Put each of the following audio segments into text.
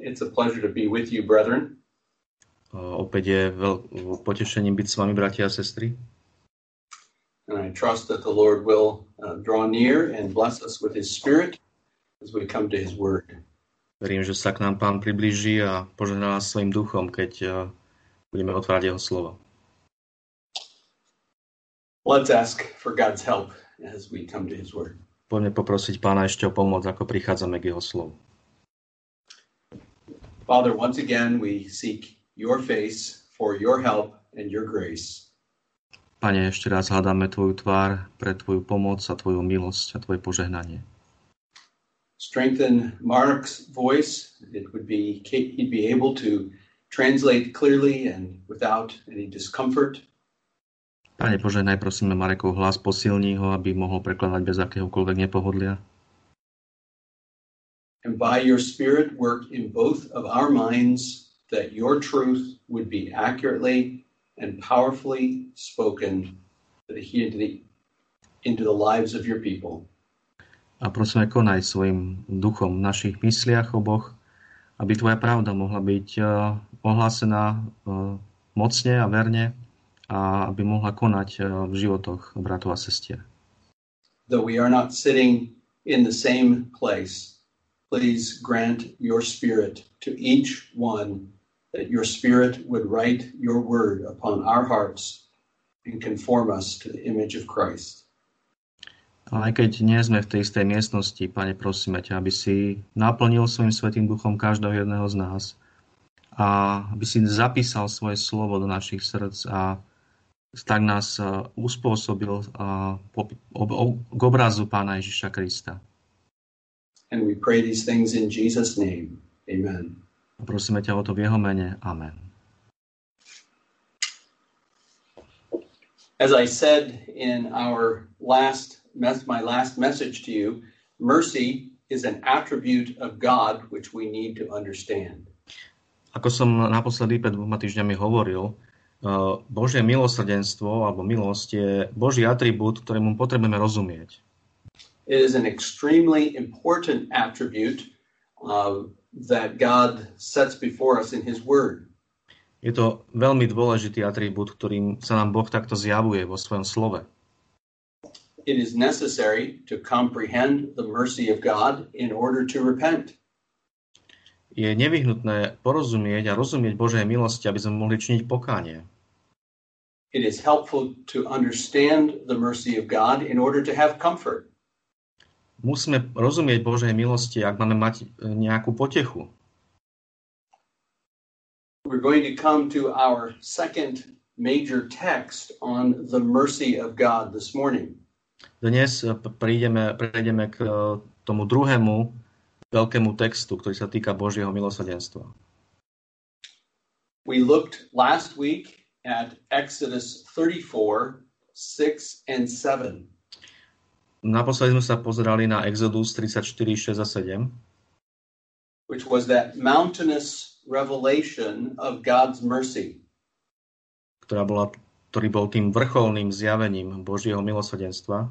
it's a pleasure to be with you, brethren. Opäť je veľ, potešením byť s vami, bratia a sestry. And I trust that the Lord will uh, draw near and bless us with His Spirit as we come to His Word. Verím, že sa k nám Pán priblíži a požehná nás svojim duchom, keď uh, budeme otvárať Jeho slovo. Let's ask for God's help as we come to His Word. Poďme poprosiť Pána ešte o pomoc, ako prichádzame k Jeho slovu. Father, once again we seek your face for your help and your grace. Pane, ešte raz hľadáme Tvoju tvár pre Tvoju pomoc a Tvoju milosť a Tvoje požehnanie. Strengthen Mark's voice. It would be he'd be able to translate clearly and without any discomfort. Pane, požehnaj prosíme Marekov hlas, posilní ho, aby mohol prekladať bez akéhokoľvek nepohodlia and by your Spirit work in both of our minds that your truth would be accurately and powerfully spoken into the, into the lives of your people. A prosíme, konaj svojim duchom v našich mysliach oboch, aby Tvoja pravda mohla byť uh, ohlásená uh, mocne a verne a aby mohla konať uh, v životoch bratov a sestier. Though we are not sitting in the same place, please grant your spirit to each one that your spirit would write your word upon our hearts and conform us to the image of Christ. Ale aj keď nie sme v tej istej miestnosti, Pane, prosíme ťa, aby si naplnil svojim svetým duchom každého jedného z nás a aby si zapísal svoje slovo do našich srdc a tak nás uspôsobil k obrazu Pána Ježiša Krista. And we pray these things in Jesus' name. Amen. Prosíme ťa o to v jeho mene. Amen. As I said in our last my last message to you, mercy is an attribute of God which we need to understand. Ako som naposledy pred dvoma týždňami hovoril, uh, Božie milosrdenstvo alebo milosť je Boží atribút, ktorému potrebujeme rozumieť. It is an extremely important attribute uh, that God sets before us in His Word. Je to veľmi dôležitý atribút, ktorým sa nám Boh takto zjavuje vo svojom slove. It is necessary to comprehend the mercy of God in order to repent. Je nevyhnutné porozumieť a rozumieť Božej milosti, aby sme mohli činiť pokánie. It is helpful to understand the mercy of God in order to have comfort musíme rozumieť Božej milosti, ak máme mať e, nejakú potechu. We're going to come to our second major text on the mercy of God this morning. Dnes e, prídeme, prejdeme k e, tomu druhému veľkému textu, ktorý sa týka Božieho milosrdenstva. We looked last week at Exodus 34, 6 and 7. Naposledy sme sa pozerali na Exodus 34, 6 a 7. Which was that mountainous revelation of God's mercy. Ktorá bola, ktorý bol tým vrcholným zjavením Božieho milosrdenstva.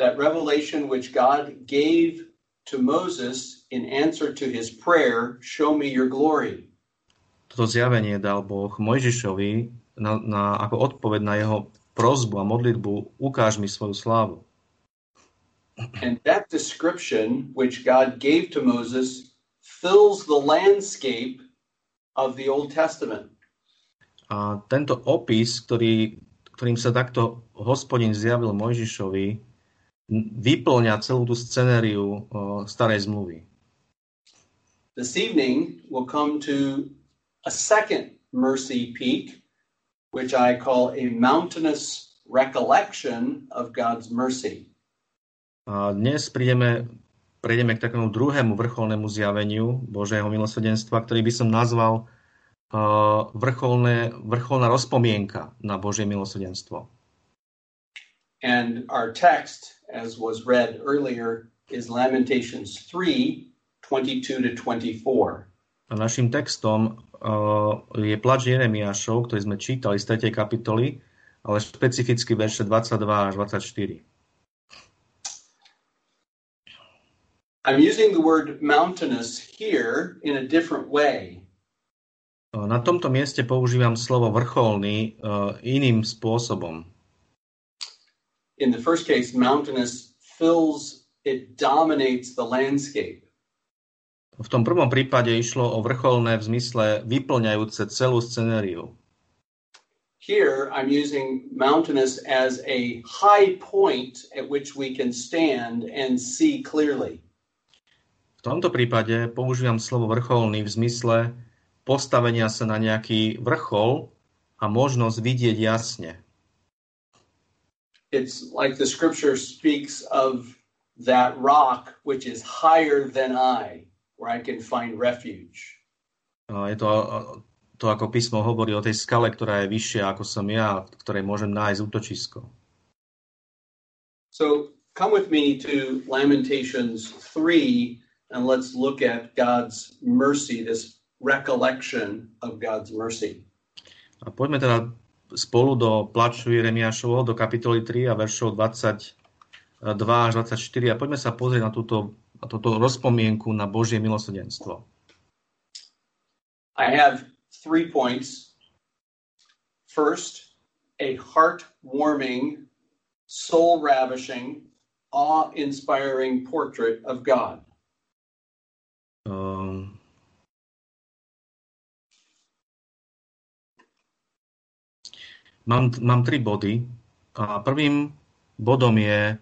That revelation which God gave to Moses in answer to his prayer, show me your glory. Toto zjavenie dal Boh Mojžišovi na, na, ako odpoveď na jeho prozbu a modlitbu, ukáž mi svoju slávu. And that description which God gave to Moses fills the landscape of the Old Testament. A tento opis, ktorý, ktorým sa takto hospodin zjavil Mojžišovi, vyplňa celú tú scenériu starej zmluvy. This evening we'll come to a second mercy peak, which I call a mountainous recollection of God's mercy. A dnes prídeme, prejdeme k takému druhému vrcholnému zjaveniu Božieho milosrdenstva, ktorý by som nazval uh, vrcholné, vrcholná rozpomienka na Božie milosrdenstvo. And our text, as was read earlier, is Lamentations 3, 22 to 24. A našim textom uh, je plač Jeremiášov, ktorý sme čítali z 3. kapitoly, ale špecificky verše 22 až 24. I'm using the word mountainous here in a different way. Na tomto mieste používam slovo vrcholný uh, iným spôsobom. In the first case, mountainous fills, it dominates the landscape. V tom prvom prípade išlo o vrcholné v zmysle vyplňajúce celú scenériu. Here, I'm using mountainous as a high point at which we can stand and see clearly. V tomto prípade používam slovo vrcholný v zmysle postavenia sa na nejaký vrchol a možnosť vidieť jasne. It's like the scripture speaks of that rock which is higher than I, where I can find refuge. Je to, to ako písmo hovorí o tej skale, ktorá je vyššia ako som ja, v ktorej môžem nájsť útočisko. So come with me to Lamentations 3 and let's look at God's mercy, this recollection of God's mercy. A poďme teda spolu do plaču Jeremiášovo, do kapitoly 3 a veršov 22 až 24 a poďme sa pozrieť na túto, na túto rozpomienku na Božie milosrdenstvo. I have three points. First, a heart-warming, soul-ravishing, awe-inspiring portrait of God. Mám, mám tri body. A prvým bodom je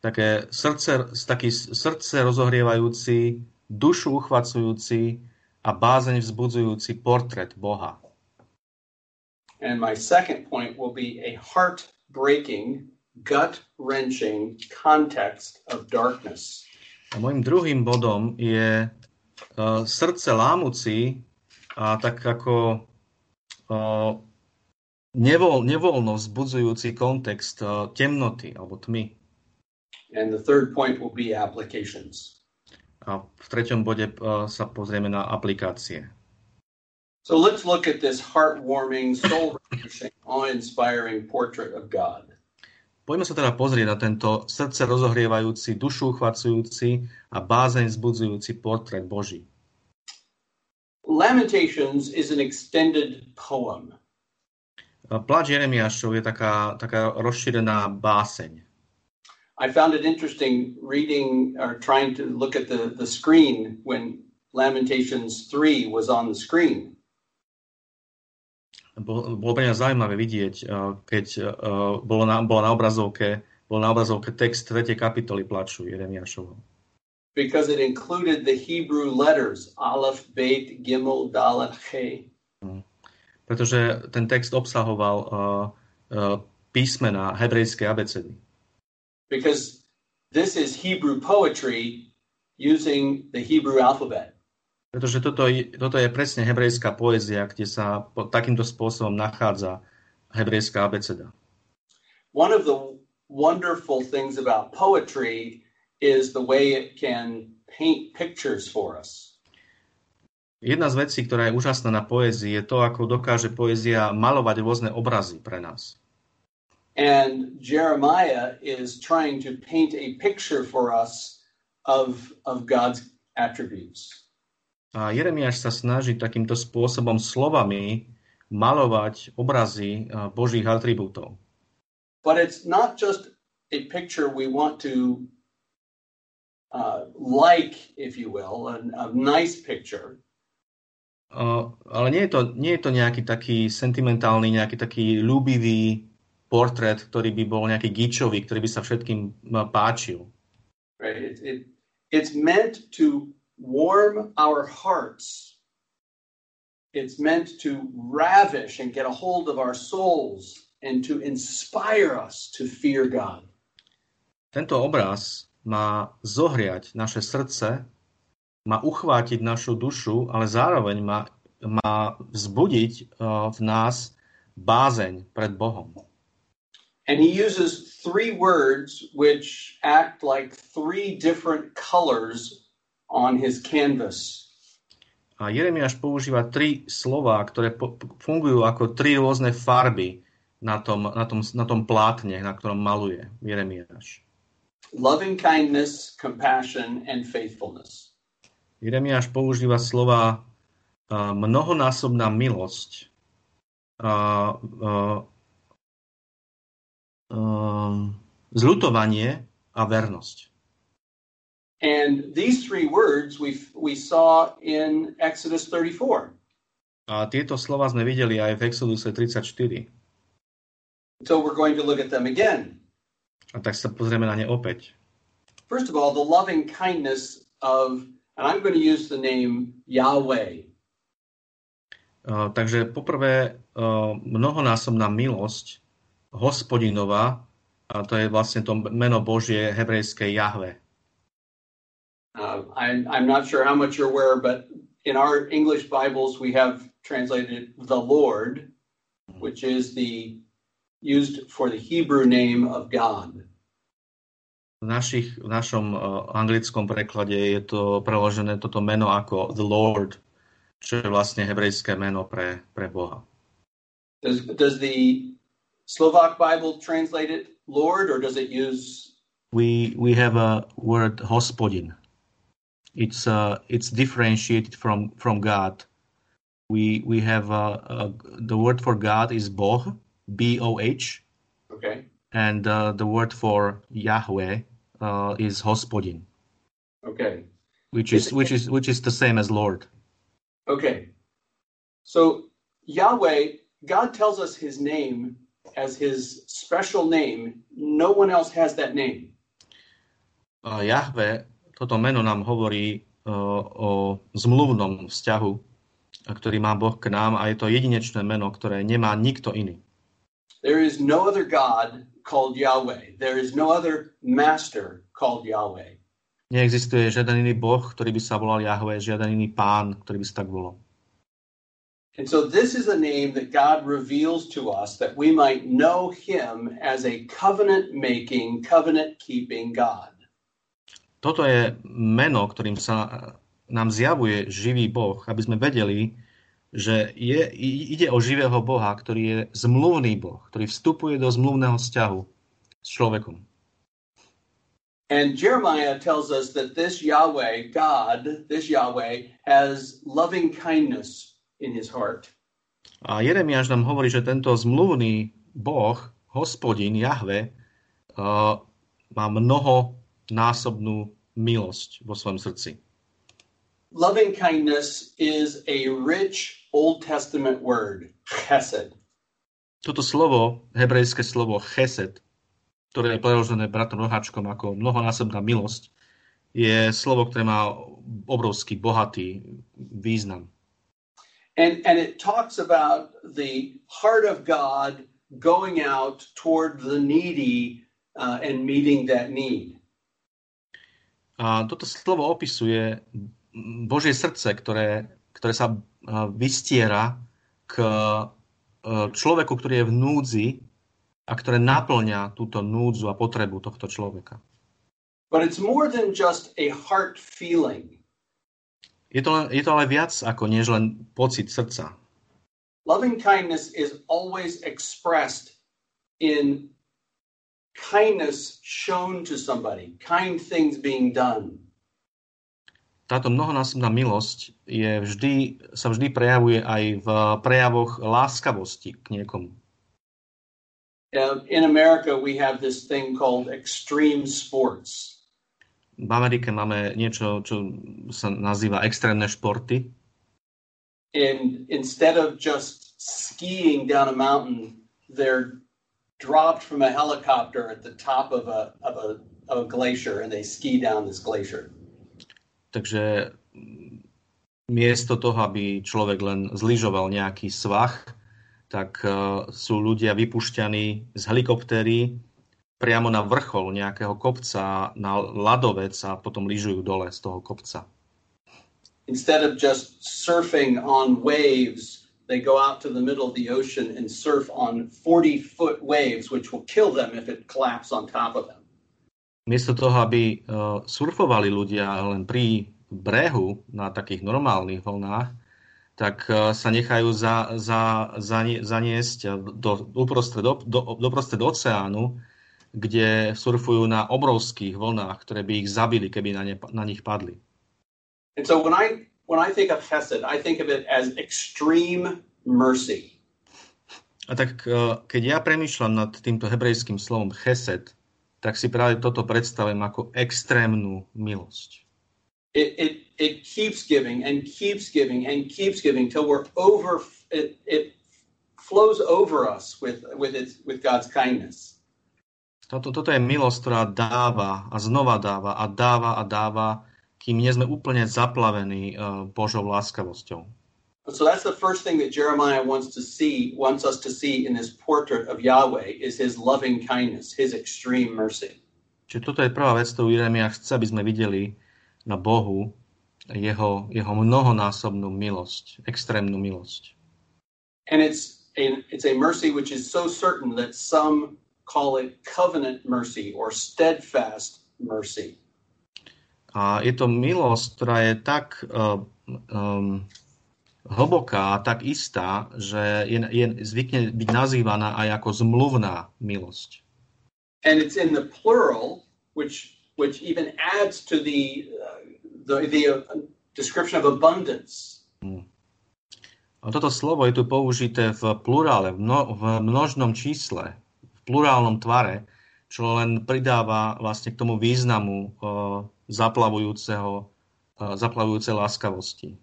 také srdce, taký srdce rozohrievajúci, dušu uchvacujúci a bázeň vzbudzujúci portrét Boha. And my second point will be a heart-breaking, gut-wrenching context of darkness. A môjim druhým bodom je uh, srdce lámuci a tak ako uh, nevol, nevoľno vzbudzujúci kontext uh, temnoty alebo tmy. And the third point will be applications. A v treťom bode uh, sa pozrieme na aplikácie. So let's look at this heartwarming, soul-wrenching, awe-inspiring portrait of God. Poďme sa teda pozrieť na tento srdce rozohrievajúci, dušu uchvacujúci a bázeň vzbudzujúci portrét Boží. Lamentations is an extended poem. Pláč Jeremiášov je taká, taká rozšírená báseň. I found it interesting reading or trying to look at the, the screen when Lamentations 3 was on the screen. Bolo, bolo pre mňa zaujímavé vidieť, keď bolo na, bolo na obrazovke bol na obrazovke text 3. kapitoly plaču Jeremiášovho. Because it included the Hebrew letters, Aleph, Beit, Gimel, Dalet, He. Pretože ten text obsahoval uh, uh, písmena hebrejskej abecedy. Because this is Hebrew poetry using the Hebrew alphabet. Pretože toto, toto je presne hebrejská poézia, kde sa po, takýmto spôsobom nachádza hebrejská abeceda. One of the wonderful things about poetry is the way it can paint pictures for us. Jedna z vecí, ktorá je úžasná na poézii, je to, ako dokáže poézia malovať rôzne obrazy pre nás. And Jeremiah is trying to paint a picture for us of, of God's attributes. A Jeremiáš sa snaží takýmto spôsobom slovami malovať obrazy Božích atribútov. But it's not just a picture we want to uh, like, if you will, a, a nice picture. Uh, ale nie je, to, nie je to nejaký taký sentimentálny, nejaký taký ľúbivý portrét, ktorý by bol nejaký gičový, ktorý by sa všetkým páčil. Right. It, it, it's meant to warm our hearts. It's meant to ravish and get a hold of our souls and to inspire us to fear God. Tento obraz má zohriať naše srdce má uchvátiť našu dušu, ale zároveň má, má vzbudiť uh, v nás bázeň pred Bohom. And he uses three words which act like three different colors on his canvas. A Jeremiáš používa tri slova, ktoré po, fungujú ako tri rôzne farby na tom, na, tom, na tom plátne, na ktorom maluje Jeremiáš. loving kindness, compassion, and faithfulness. Jeremiáš používa slova uh, mnohonásobná milosť, uh, uh, uh, zľutovanie a vernosť. And these three words we, we saw in Exodus 34. A tieto slova sme videli aj v Exoduse 34. So we're going to look at them again. A tak sa pozrieme na ne opäť. First of all, the loving kindness of, and I'm going to use the name Yahweh. Uh, takže poprvé uh, mnohonásobná milosť hospodinová, a to je vlastne to meno Božie hebrejské Jahve. Uh, I'm, I'm not sure how much you're aware, but in our English Bibles, we have translated the Lord, which is the used for the Hebrew name of God. V, našich, v našom uh, anglickom preklade je to preložené toto meno ako the Lord, čo je vlastne hebrejské meno pre, pre Boha. Does, does the Slovak Bible translate it Lord, or does it use? We we have a word hospodin. It's uh it's differentiated from from God. We we have uh, uh the word for God is Boh, B O H, Okay. And uh, the word for Yahweh uh, is hospodin, Okay. which is which is which is the same as Lord. Okay. So Yahweh, God tells us his name as his special name. No one else has that name. Uh, Jahve, toto meno nám hovorí uh, o zmluvnom vzťahu, ktorý má Boh k nám a je to jedinečné meno, ktoré nemá nikto iný. There is no other God called Yahweh. There is no other master called Yahweh. Neexistuje žiaden iný Boh, ktorý by sa volal Jahve, žiaden iný pán, ktorý by sa tak volal. And so this is a name that God reveals to us that we might know him as a covenant making, covenant keeping God. Toto je meno, ktorým sa nám zjavuje živý Boh, aby sme vedeli, že je, ide o živého Boha, ktorý je zmluvný Boh, ktorý vstupuje do zmluvného vzťahu s človekom. And Jeremiah tells us that this Yahweh, God, this Yahweh, has loving kindness in his heart. A Jeremiáš nám hovorí, že tento zmluvný Boh, hospodin Jahve, uh, má mnoho násobnú milosť vo svojom srdci. Loving kindness is a rich Old Testament word, chesed. Toto slovo, hebrejské slovo chesed, ktoré je preložené bratom Rohačkom ako mnohonásobná milosť, je slovo, ktoré má obrovský, bohatý význam. And, and it talks about the heart of God going out toward the needy uh, and meeting that need. A toto slovo opisuje Božie srdce, ktoré, ktoré sa a, vystiera k e, človeku, ktorý je v núdzi a ktoré naplňa túto núdzu a potrebu tohto človeka. But it's more than just a heart feeling. Je to, len, je to ale viac ako než len pocit srdca. Loving kindness is always expressed in kindness shown to somebody, kind things being done. Táto mnohonásobná milosť je vždy, sa vždy prejavuje aj v prejavoch láskavosti k niekomu. In America, we have this thing called extreme sports. V Amerike máme niečo, čo sa nazýva extrémne športy. And instead of just skiing down a mountain, they're dropped from a helicopter at the top of a, of a, of a glacier and they ski down this glacier. Takže miesto toho, aby človek len zlyžoval nejaký svah, tak uh, sú ľudia vypušťaní z helikoptéry priamo na vrchol nejakého kopca, na ľadovec a potom lyžujú dole z toho kopca. Instead of just surfing on waves, they go out to the middle of the ocean and surf on 40 foot waves, which will kill them if it collapses on top of them. Miesto toho, aby uh, surfovali ľudia len pri brehu na takých normálnych vlnách, tak uh, sa nechajú za, za, za, zaniesť do, uprostred, do, do, doprostred oceánu, kde surfujú na obrovských vlnách, ktoré by ich zabili, keby na, ne, na nich padli. And so when I when I think of Hesed, I think of it as extreme mercy. A tak uh, keď ja premýšľam nad týmto hebrejským slovom chesed, tak si práve toto predstavujem ako extrémnu milosť. It, it, it keeps giving and keeps giving and keeps giving till we're over, it, it flows over us with, with, its, with God's kindness. Toto, toto je milosť, ktorá dáva a znova dáva a dáva a dáva, kým nie sme úplne zaplavení uh, Božou láskavosťou. So that's the first thing that Jeremiah wants to see, wants us to see in this portrait of Yahweh is his loving kindness, his extreme mercy. Čiže toto je prvá vec, ktorú Jeremia chce, aby sme videli na Bohu, jeho, jeho mnohonásobnú milosť, extrémnu milosť. And it's a, it's a mercy which is so certain that some call it covenant mercy or steadfast mercy. A je to milosť, ktorá je tak uh, um, hlboká a tak istá, že je, je zvykne byť nazývaná aj ako zmluvná milosť. And it's in the plural, which which even adds to the uh, the, the uh, description of abundance. Hmm. A toto slovo je tu použité v plurále, v, mno, v množnom čísle, plurálnom tvare, čo len pridáva vlastne k tomu významu uh, zaplavujúceho, uh, zaplavujúcej láskavosti.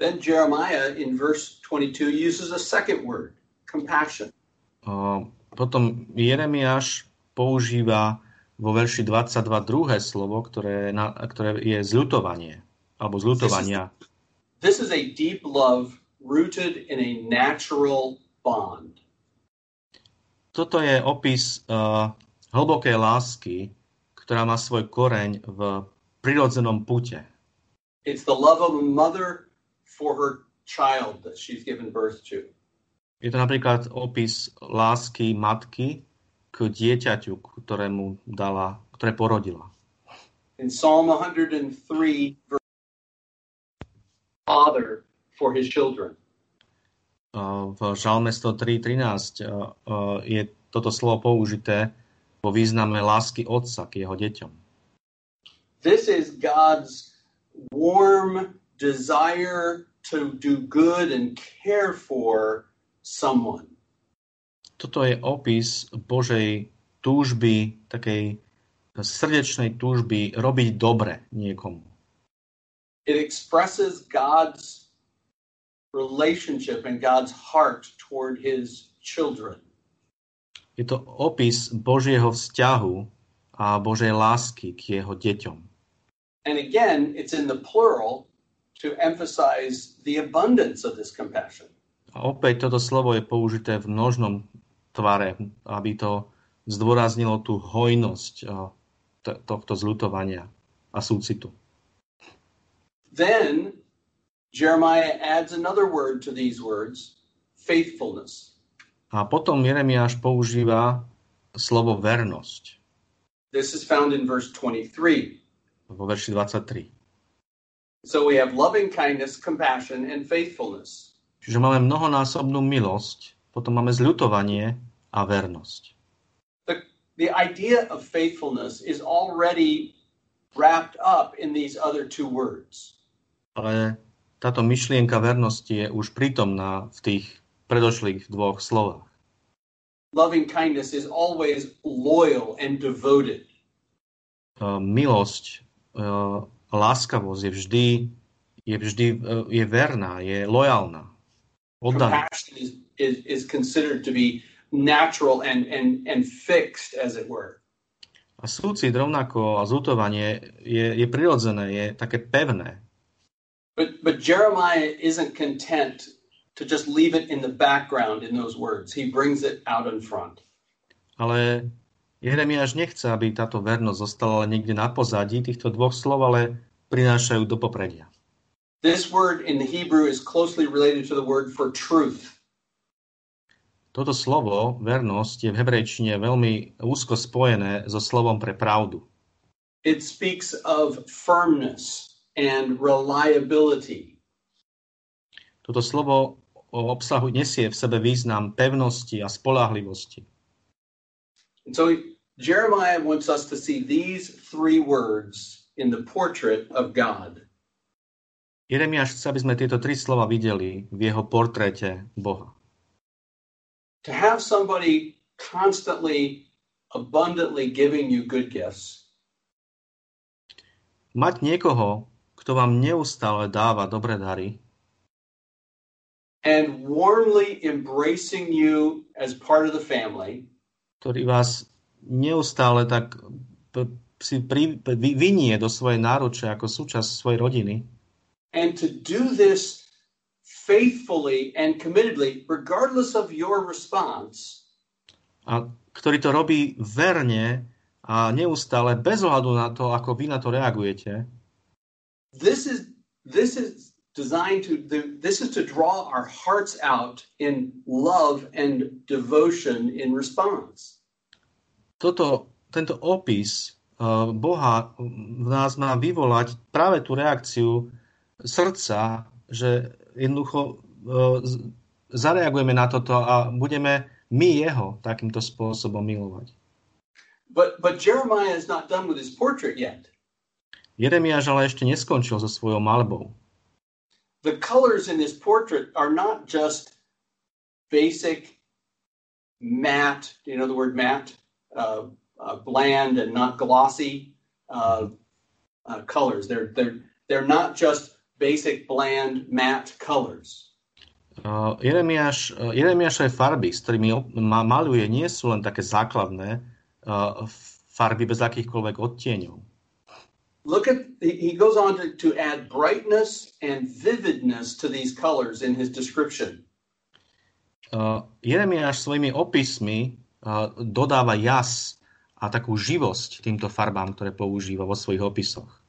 Then Jeremiah in verse 22 uses a second word, compassion. Uh, potom Jeremiáš používa vo verši 22 druhé slovo, ktoré, na, ktoré je zľutovanie, alebo zľutovania. This is, this is a deep love rooted in a natural bond toto je opis uh, hlbokej lásky, ktorá má svoj koreň v prirodzenom pute. It's the love of a mother for her child that she's given birth to. Je to napríklad opis lásky matky k dieťaťu, ktorému dala, ktoré porodila. In Psalm 103, father for his children v Žalme 103.13 je toto slovo použité vo význame lásky otca k jeho deťom. This is God's warm desire to do good and care for someone. Toto je opis Božej túžby, takej srdečnej túžby robiť dobre niekomu. It expresses God's relationship and God's heart toward his children. Je to opis Božieho vzťahu a Božej lásky k jeho deťom. And again, it's in the plural to emphasize the abundance of this compassion. A opäť toto slovo je použité v množnom tvare, aby to zdôraznilo tú hojnosť tohto zľutovania a súcitu. Then Jeremiah adds another word to these words, faithfulness. A potom Jeremiáš používa slovo vernosť. This is found in verse 23. Vo verši 23. So we have loving kindness, compassion and faithfulness. Čiže máme mnohonásobnú milosť, potom máme zľutovanie a vernosť. The, the idea of faithfulness is already wrapped up in these other two words. Ale táto myšlienka vernosti je už prítomná v tých predošlých dvoch slovách. Loving kindness is always loyal and devoted. Uh, milosť, uh, láskavosť je vždy, je vždy uh, je verná, je lojálna. Oddaná. Is, is, is considered to be natural and, and, and fixed, as it were. A súcit rovnako a zútovanie je, je prirodzené, je také pevné. But, but Jeremiah isn't content to just leave it in the background in those words. He brings it out in front. Ale Jeremiáš nechce, aby táto vernosť zostala niekde na pozadí týchto dvoch slov, ale prinášajú do popredia. This word in the Hebrew is closely related to the word for truth. Toto slovo, vernosť, je v hebrejčine veľmi úzko spojené so slovom pre pravdu. It speaks of firmness, and reliability. Toto slovo obsahu nesie v sebe význam pevnosti a spolahlivosti. And so Jeremiah wants us to see these three words in the portrait of God. Jeremiáš chce, aby sme tieto tri slova videli v jeho portréte Boha. To have somebody constantly, abundantly giving you good gifts Mať niekoho, kto vám neustále dáva dobré dary and warmly embracing you as part of the family ktorý vás neustále tak si pri, vynie do svojej náruče ako súčasť svojej rodiny and to do this faithfully and committedly, regardless of your response, a ktorý to robí verne a neustále bez ohľadu na to, ako vy na to reagujete. this is this is designed to the, this is to draw our hearts out in love and devotion in response. Toto, tento opis uh, Boha v nás má vyvolať práve tú reakciu srdca, že jednoducho uh, zareagujeme na toto a budeme my jeho takýmto spôsobom milovať. But but Jeremiah is not done with his portrait yet. Jeremiáš ale ešte neskončil so svojou malbou. The colors in this portrait are not just basic matte. Do you know the word matte? Uh, uh, bland and not glossy uh, uh, colors. They're they're they're not just basic bland matte colors. Uh, Jeremiáš, uh, Jeremiášové farby, s ktorými maluje, nie sú len také základné uh, farby bez akýchkoľvek odtieňov. Look at he goes on to, to add brightness and vividness to these colors in his description. Uh, Jeremiáš svojimi opismi uh, dodáva jas a takú živosť týmto farbám, ktoré používa vo svojich opisoch.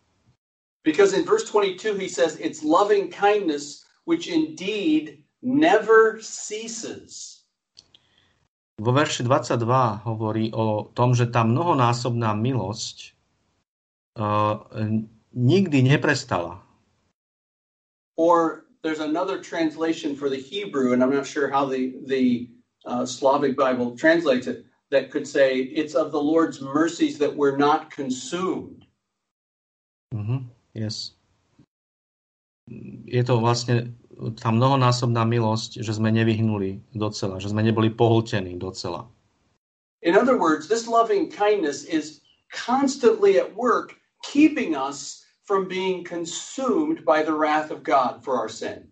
Because in verse 22 he says it's loving kindness which indeed never ceases. Vo verši 22 hovorí o tom, že tá mnohonásobná milosť nikdy neprestala. Or there's another translation for the Hebrew, and I'm not sure how the the uh, Slavic Bible translates it. That could say it's of the Lord's mercies that we're not consumed. Mhm, yes. Je to vlastne tá mnohonásobná milosť, že sme nevyhnuli docela, že sme neboli pohltení docela. In other words, this loving kindness is constantly at work, keeping us from being consumed by the wrath of God for our sin.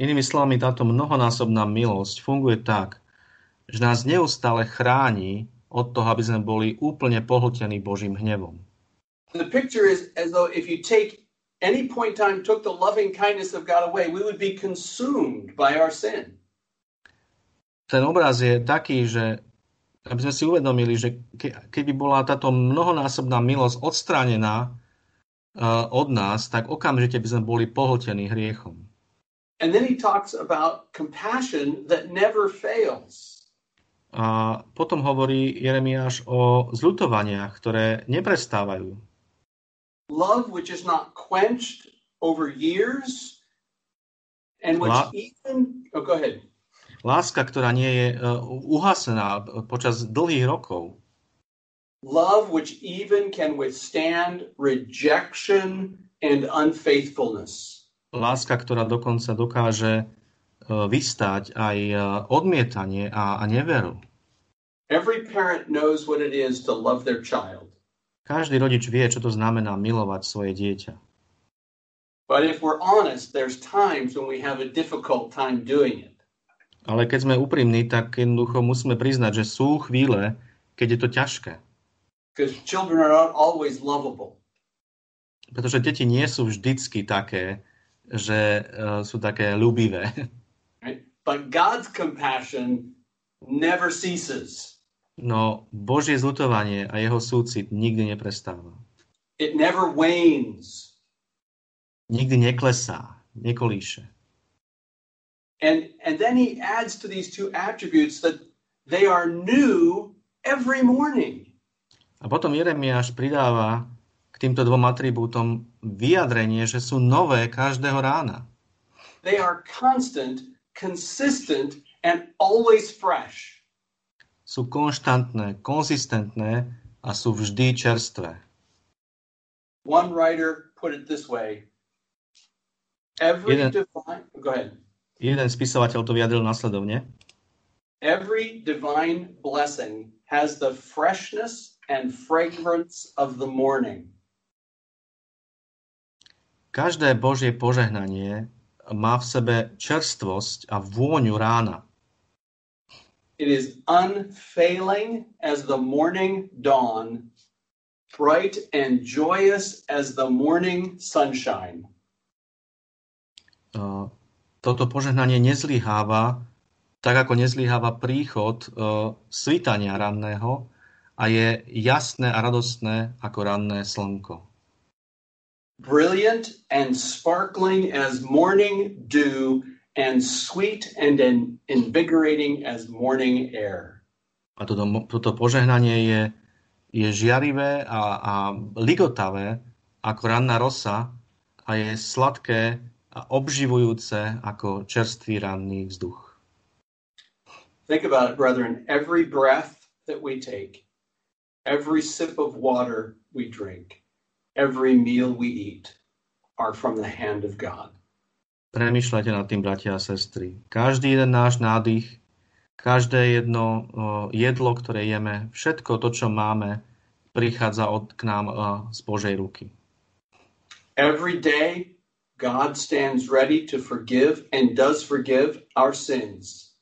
Inými slovami, táto mnohonásobná milosť funguje tak, že nás neustále chráni od toho, aby sme boli úplne pohltení Božím hnevom. The picture is as though if you take any point in time took the loving kindness of God away, we would be consumed by our sin. Ten obraz je taký, že aby sme si uvedomili, že ke, keby bola táto mnohonásobná milosť odstránená uh, od nás, tak okamžite by sme boli pohltení hriechom. And then he talks about compassion that never fails. A potom hovorí Jeremiáš o zľutovaniach, ktoré neprestávajú. Love which is not quenched over years and which La- even oh go ahead. Láska, ktorá nie je uh, uhasená počas dlhých rokov. Love which even can withstand rejection and unfaithfulness. Láska, ktorá dokonca dokáže uh, vystáť aj uh, odmietanie a, a neveru. Every parent knows what it is to love their child. Každý rodič vie, čo to znamená milovať svoje dieťa. But if we're honest, there's times when we have a difficult time doing it. Ale keď sme úprimní, tak jednoducho musíme priznať, že sú chvíle, keď je to ťažké. Pretože deti nie sú vždycky také, že uh, sú také ľúbivé. But God's compassion never ceases. No Božie zlutovanie a jeho súcit nikdy neprestáva. It never wanes. Nikdy neklesá, nekolíše. And and then he adds to these two attributes that they are new every morning. A potom Jeremiáš pridáva k týmto dvom atribútom vyjadrenie, že sú nové každého rána. They are constant, consistent, and always fresh. sú konštantné, konzistentné a sú vždy čerstvé. One writer put it this way. Every Jeden- divine go ahead. Jeden spisovateľ to vyjadril nasledovne. Every divine blessing has the freshness and fragrance of the morning. Každé Božie požehnanie má v sebe čerstvosť a vôňu rána. It is unfailing as the morning dawn, bright and joyous as the morning sunshine. Uh, Toto požehnanie nezlyháva, tak ako nezlyháva príchod uh, svitania ranného a je jasné a radostné ako ranné slnko. Brilliant and sparkling as morning dew, and sweet and in- invigorating as morning air. A toto, toto požehnanie je, je žiarivé a, a ligotavé ako ranná rosa a je sladké a obživujúce ako čerstvý ranný vzduch. Think about it, brethren. Every breath that we take, every sip of water we drink, every meal we eat are from the hand of God. Premýšľajte nad tým, bratia a sestry. Každý jeden náš nádych, každé jedno jedlo, ktoré jeme, všetko to, čo máme, prichádza od, k nám z Božej ruky. Every day, God stands ready to forgive and does forgive our sins.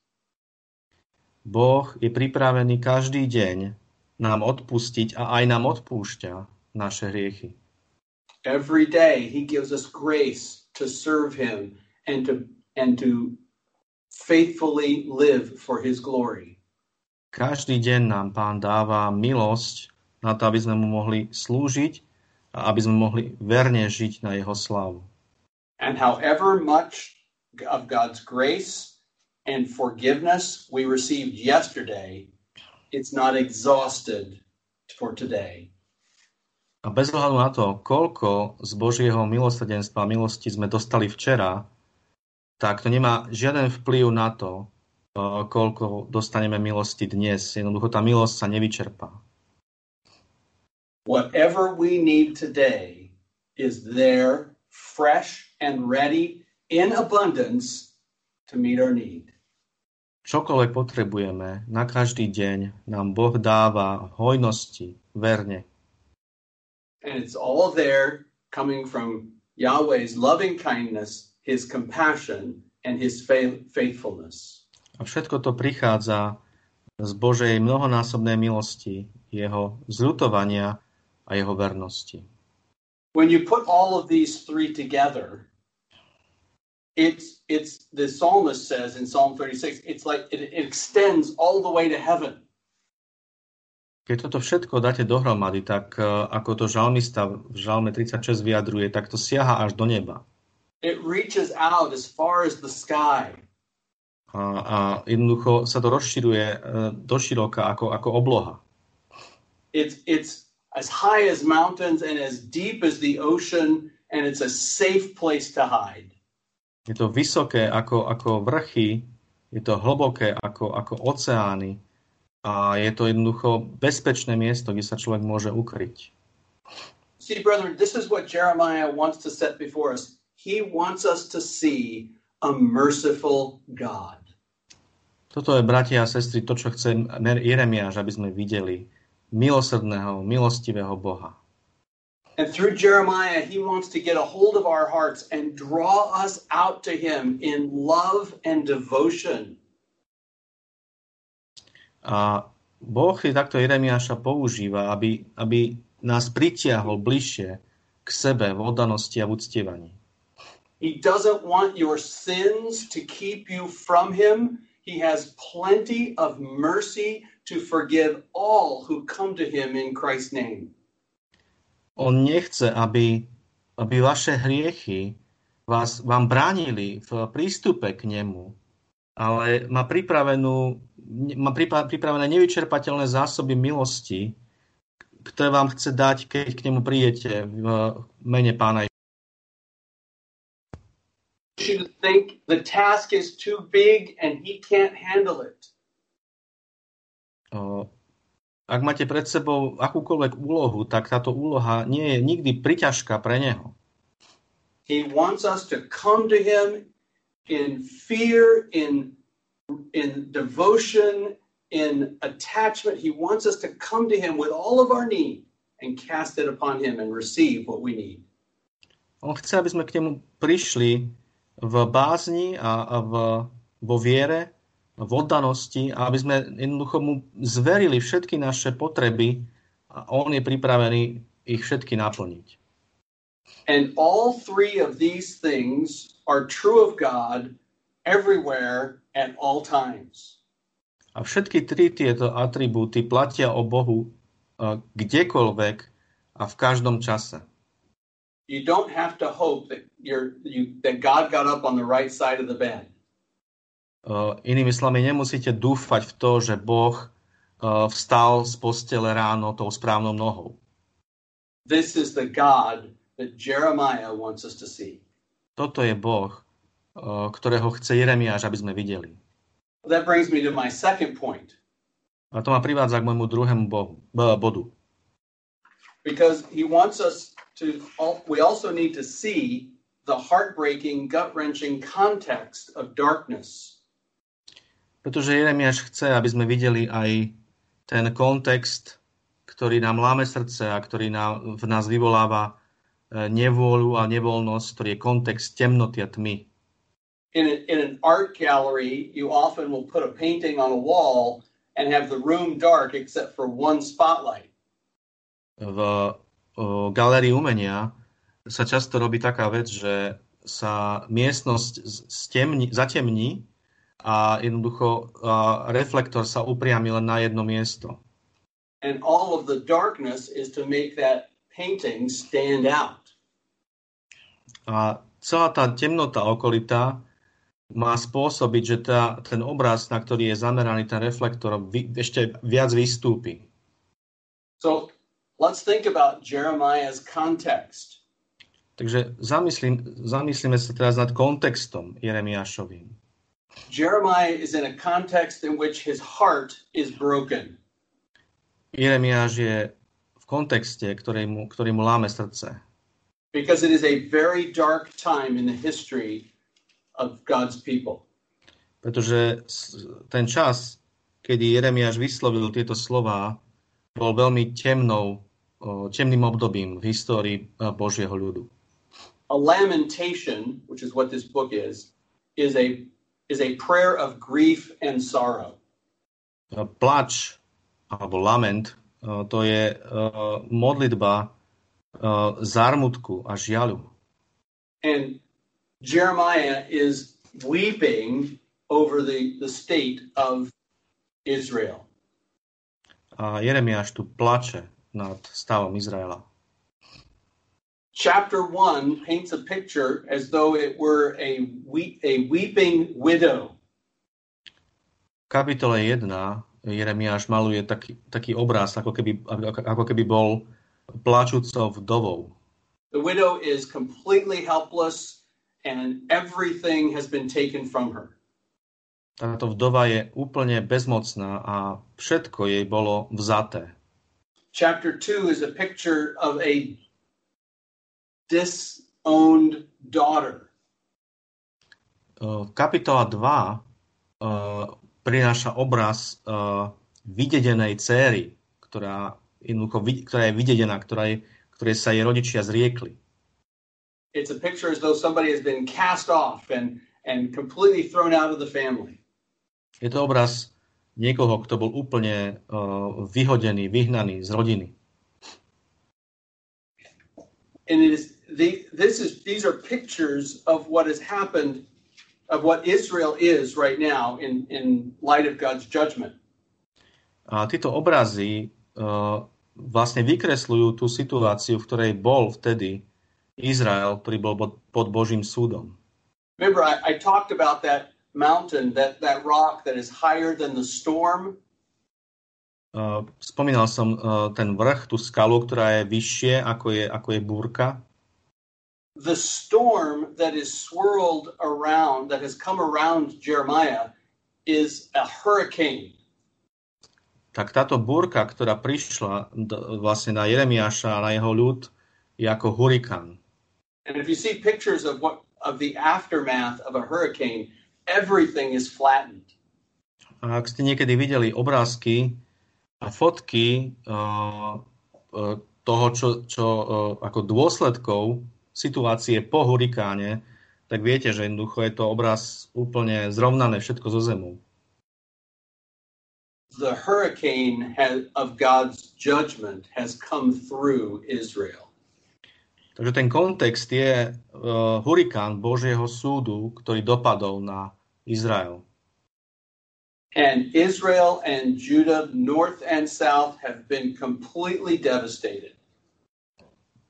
Boh je pripravený každý deň nám odpustiť a aj nám odpúšťa naše hriechy. Every day, He gives us grace to serve Him and to and to faithfully live for His glory. Každý deň nám Pán dáva milosť na to, aby sme mu mohli slúžiť a aby sme mohli verne žiť na jeho slávu. And however much of God's grace and forgiveness we received yesterday, it's not exhausted for today. A bez ohľadu na to, koľko z Božieho milosrdenstva a milosti sme dostali včera, tak to nemá žiaden vplyv na to, eh, koľko dostaneme milosti dnes. Jednoducho tá milosť sa nevyčerpá. Whatever we need today is there, fresh and ready in abundance to meet our need. Čokoľvek potrebujeme, na každý deň nám Boh dáva v hojnosti, verne. And it's all there coming from Yahweh's loving kindness, his compassion, and his fa- faithfulness. A všetko to prichádza z Božej mnohonásobnej milosti, jeho zľutovania a jeho vernosti. When you put all of these three together, it's it's the psalmist says in Psalm 36, it's like it, it extends all the way to heaven. Keď toto všetko dáte dohromady, tak eh, ako to žalmista v žalme 36 vyjadruje, tak to siaha až do neba. It reaches out as far as the sky. A, a jednoducho sa to rozširuje eh, doširoka ako, ako obloha. It's it's as high as mountains and as deep as the ocean, and it's a safe place to hide. Je to vysoké ako, ako vrchy, je to hlboké ako, ako oceány a je to jednoducho bezpečné miesto, kde sa človek môže ukryť. See, brethren, this is what Jeremiah wants to set before us. He wants us to see a merciful God. Toto je, bratia a sestry, to, čo chce Jeremiáš, aby sme videli. Milosrdného, milostivého Boha. And through Jeremiah, he wants to get a hold of our hearts and draw us out to him in love and devotion. A Boh si takto Jeremiáša používa, aby, aby nás pritiahol bližšie k sebe v oddanosti a v uctievaní. He doesn't want your sins to keep you from him. He has plenty of mercy to forgive all who come to him in Christ's name. On nechce, aby, aby vaše hriechy vás, vám bránili v prístupe k nemu, ale má, pripravenú, má pripra- pripravené nevyčerpateľné zásoby milosti, ktoré vám chce dať, keď k nemu prídete v mene pána You think the task is too big and he can't handle it. Ak máte pred sebou akúkoľvek úlohu, tak táto úloha nie je nikdy priťažká pre neho. He wants us to come to him in fear, in, in devotion, in attachment. He wants us to come to him with all of our need and cast it upon him and receive what we need. On chce, aby sme k nemu prišli v bázni a, a v, vo viere, v oddanosti a aby sme jednoducho mu zverili všetky naše potreby a on je pripravený ich všetky naplniť. And all three of these things are true of God everywhere at all times. A všetky tri tieto atribúty platia o Bohu uh, kdekoľvek a v každom čase. You don't have to hope that you're you that God got up on the right side of the bed. Uh, inými slovami, nemusíte dúfať v to, že Boh uh, vstal z postele ráno tou správnou nohou. This is the God that Jeremiah wants us to see. Toto je Boh, ktorého chce Jeremiáš, aby sme videli. That brings me to my second point. A to ma privádza k môjmu druhému bohu, bodu. Because he wants us to, we also need to see the heartbreaking, gut-wrenching context of darkness. Pretože Jeremiáš chce, aby sme videli aj ten kontext, ktorý nám láme srdce a ktorý nám, v nás vyvoláva E, nevôľu a nevoľnosť, ktorý je kontext temnoty a tmy. In, a, in an art gallery, you often will put a painting on a wall and have the room dark except for one spotlight. V o, galérii umenia sa často robí taká vec, že sa miestnosť stemni, zatemní a jednoducho a reflektor sa upriami len na jedno miesto. And all of the darkness is to make that painting stand out. A celá tá temnota okolitá má spôsobiť, že tá, ten obraz, na ktorý je zameraný ten reflektor, vy, ešte viac vystúpi. So, let's think about Jeremiah's context. Takže zamyslím, zamyslíme sa teraz nad kontextom Jeremiášovým. Jeremiah is in a context in which his heart is broken. Jeremiáš je kontexte, ktorý mu, ktorý mu láme srdce. Because it is a very dark time in the history of God's people. Pretože ten čas, kedy Jeremiáš vyslovil tieto slova, bol veľmi temnou, temným obdobím v histórii Božieho ľudu. A lamentation, which is what this book is, is a is a prayer of grief and sorrow. Plač alebo lament to je modlitba zármutku a žiaľu. And Jeremiah is weeping over the, the state of Israel. A Jeremiáš tu plače nad stavom Izraela. Chapter 1 paints a picture as though it were a, we, a weeping widow. Kapitole 1 Jeremiáš maluje taký, taký obraz, ako keby, ako keby bol plačúcou vdovou. The widow is completely helpless and everything has been taken from her. Táto vdova je úplne bezmocná a všetko jej bolo vzaté. Chapter 2 is a picture of a disowned daughter. Kapitola 2 prináša obraz uh, vydedenej céry, ktorá, jednoducho, ktorá je vydedená, ktorá je, ktoré sa jej rodičia zriekli. It's a picture as though somebody has been cast off and, and completely thrown out of the family. Je to obraz niekoho, kto bol úplne uh, vyhodený, vyhnaný z rodiny. And it is, the, this is, these are pictures of what has happened of what Israel is right now in, in light of God's judgment. A tieto obrazy uh, vlastne vykresľujú tú situáciu, v ktorej bol vtedy Izrael, bol pod Božím súdom. Remember, I, I talked about that mountain, that, that rock that is higher than the storm. Uh, spomínal som uh, ten vrch, tú skalu, ktorá je vyššie ako je, ako je búrka the storm that is swirled around, that has come around Jeremiah, is a hurricane. tak táto búrka, ktorá prišla vlastne na Jeremiáša a na jeho ľud, je ako hurikán. And if you see pictures of what of the aftermath of a hurricane, everything is flattened. A ak ste niekedy videli obrázky a fotky uh, uh, toho, čo, čo uh, ako dôsledkov situácie po hurikáne, tak viete, že jednoducho je to obraz úplne zrovnané všetko zo zemou. The hurricane has, of God's judgment has come through Israel. Takže ten kontext je uh, hurikán Božieho súdu, ktorý dopadol na Izrael. And Israel and Judah, north and south, have been completely devastated.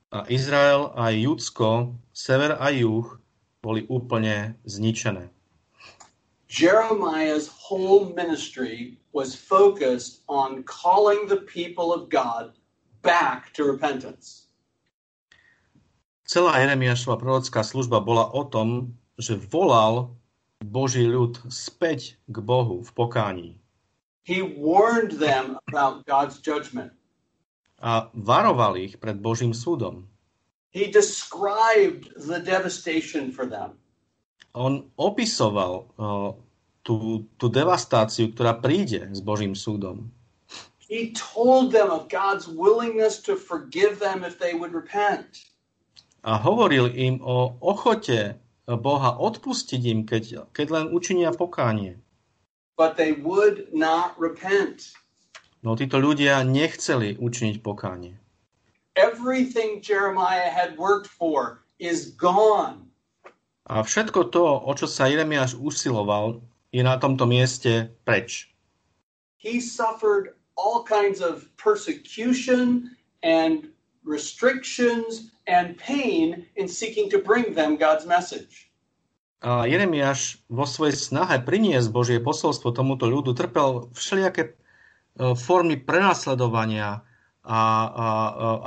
A Izrael a Judsko, sever a juh, boli úplne zničené. Jeremiah's whole ministry was focused on calling the people of God back to repentance. Celá Jeremiášova prorocká služba bola o tom, že volal Boží ľud späť k Bohu v pokání. He warned them about God's judgment. A varoval ich pred Božím súdom. He described the devastation for them. On opisoval uh, tú, tú devastáciu, ktorá príde s Božím súdom. He told them of God's willingness to forgive them if they would repent. A hovoril im o ochote Boha odpustiť im, keď, keď len učinia pokánie. But they would not repent. No títo ľudia nechceli učiniť pokánie. Everything Jeremiah had worked for is gone. A všetko to, o čo sa Jeremiáš usiloval, je na tomto mieste preč. He suffered all kinds of persecution and restrictions and pain in seeking to bring them God's message. A Jeremiáš vo svojej snahe priniesť Božie posolstvo tomuto ľudu trpel všelijaké formy prenasledovania a, a,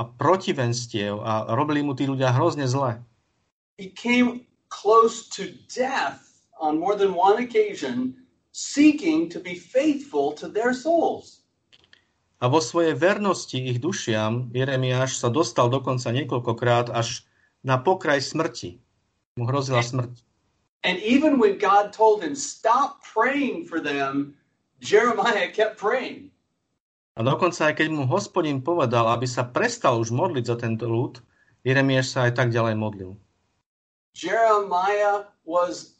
a protivenstiev a robili mu tí ľudia hrozne zle. He came close to death on more than one occasion, seeking to be faithful to their souls. A vo svojej vernosti ich dušiam Jeremiáš sa dostal dokonca niekoľkokrát až na pokraj smrti. Mu hrozila smrť. And even when God told him, stop praying for them, Jeremiah kept praying. A dokonca aj keď mu hospodin povedal, aby sa prestal už modliť za tento ľud, Jeremiáš sa aj tak ďalej modlil. Jeremiah was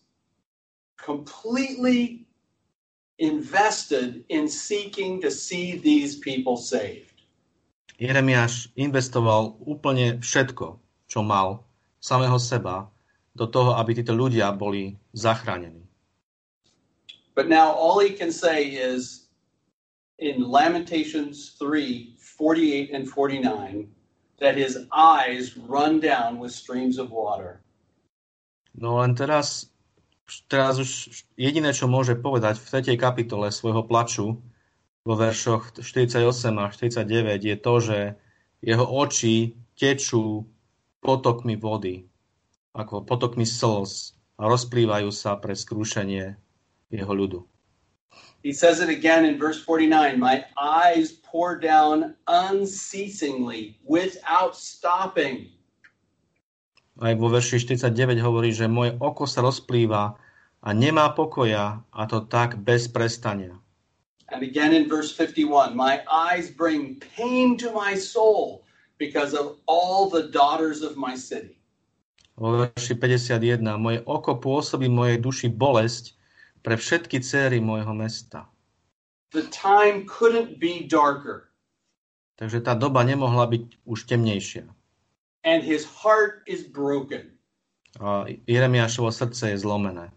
completely invested in seeking to see these people saved. Jeremiáš investoval úplne všetko, čo mal, samého seba, do toho, aby títo ľudia boli zachránení. But now all he can say is in Lamentations 3 48 and 49 that his eyes run down with streams of water. No len teraz, teraz už jediné, čo môže povedať v 3. kapitole svojho plaču vo veršoch 48 a 49 je to, že jeho oči tečú potokmi vody, ako potokmi slz a rozplývajú sa pre skrúšenie jeho ľudu. He says it again in verse 49 My eyes pour down unceasingly without stopping. Aj vo verši 49 hovorí, že moje oko sa rozplýva a nemá pokoja a to tak bez prestania. And again in verse 51 My eyes bring pain to my soul because of all the daughters of my city. Vo verši 51 moje oko pôsobí mojej duši bolesť pre všetky céry môjho mesta. The time couldn't be darker, Takže tá doba nemohla byť už temnejšia. and his heart is broken. A Jeremiášovo srdce je zlomené.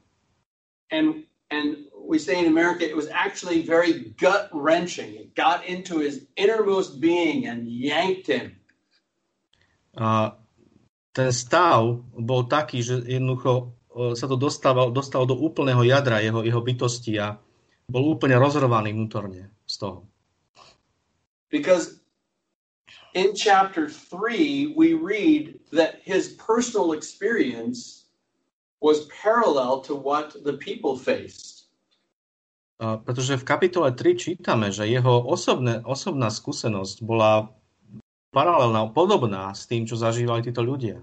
And and we say in America it was actually very gut wrenching. It got into his innermost being and yanked him. A ten stav bol taký, že jednoducho sa to dostalo, dostalo do úplného jadra jeho, jeho bytosti a bol úplne rozrovaný vnútorne z toho. Because in chapter 3, we read that his personal experience was parallel to what the people faced. A pretože v kapitole 3 čítame, že jeho osobné, osobná skúsenosť bola paralelná, podobná s tým, čo zažívali títo ľudia.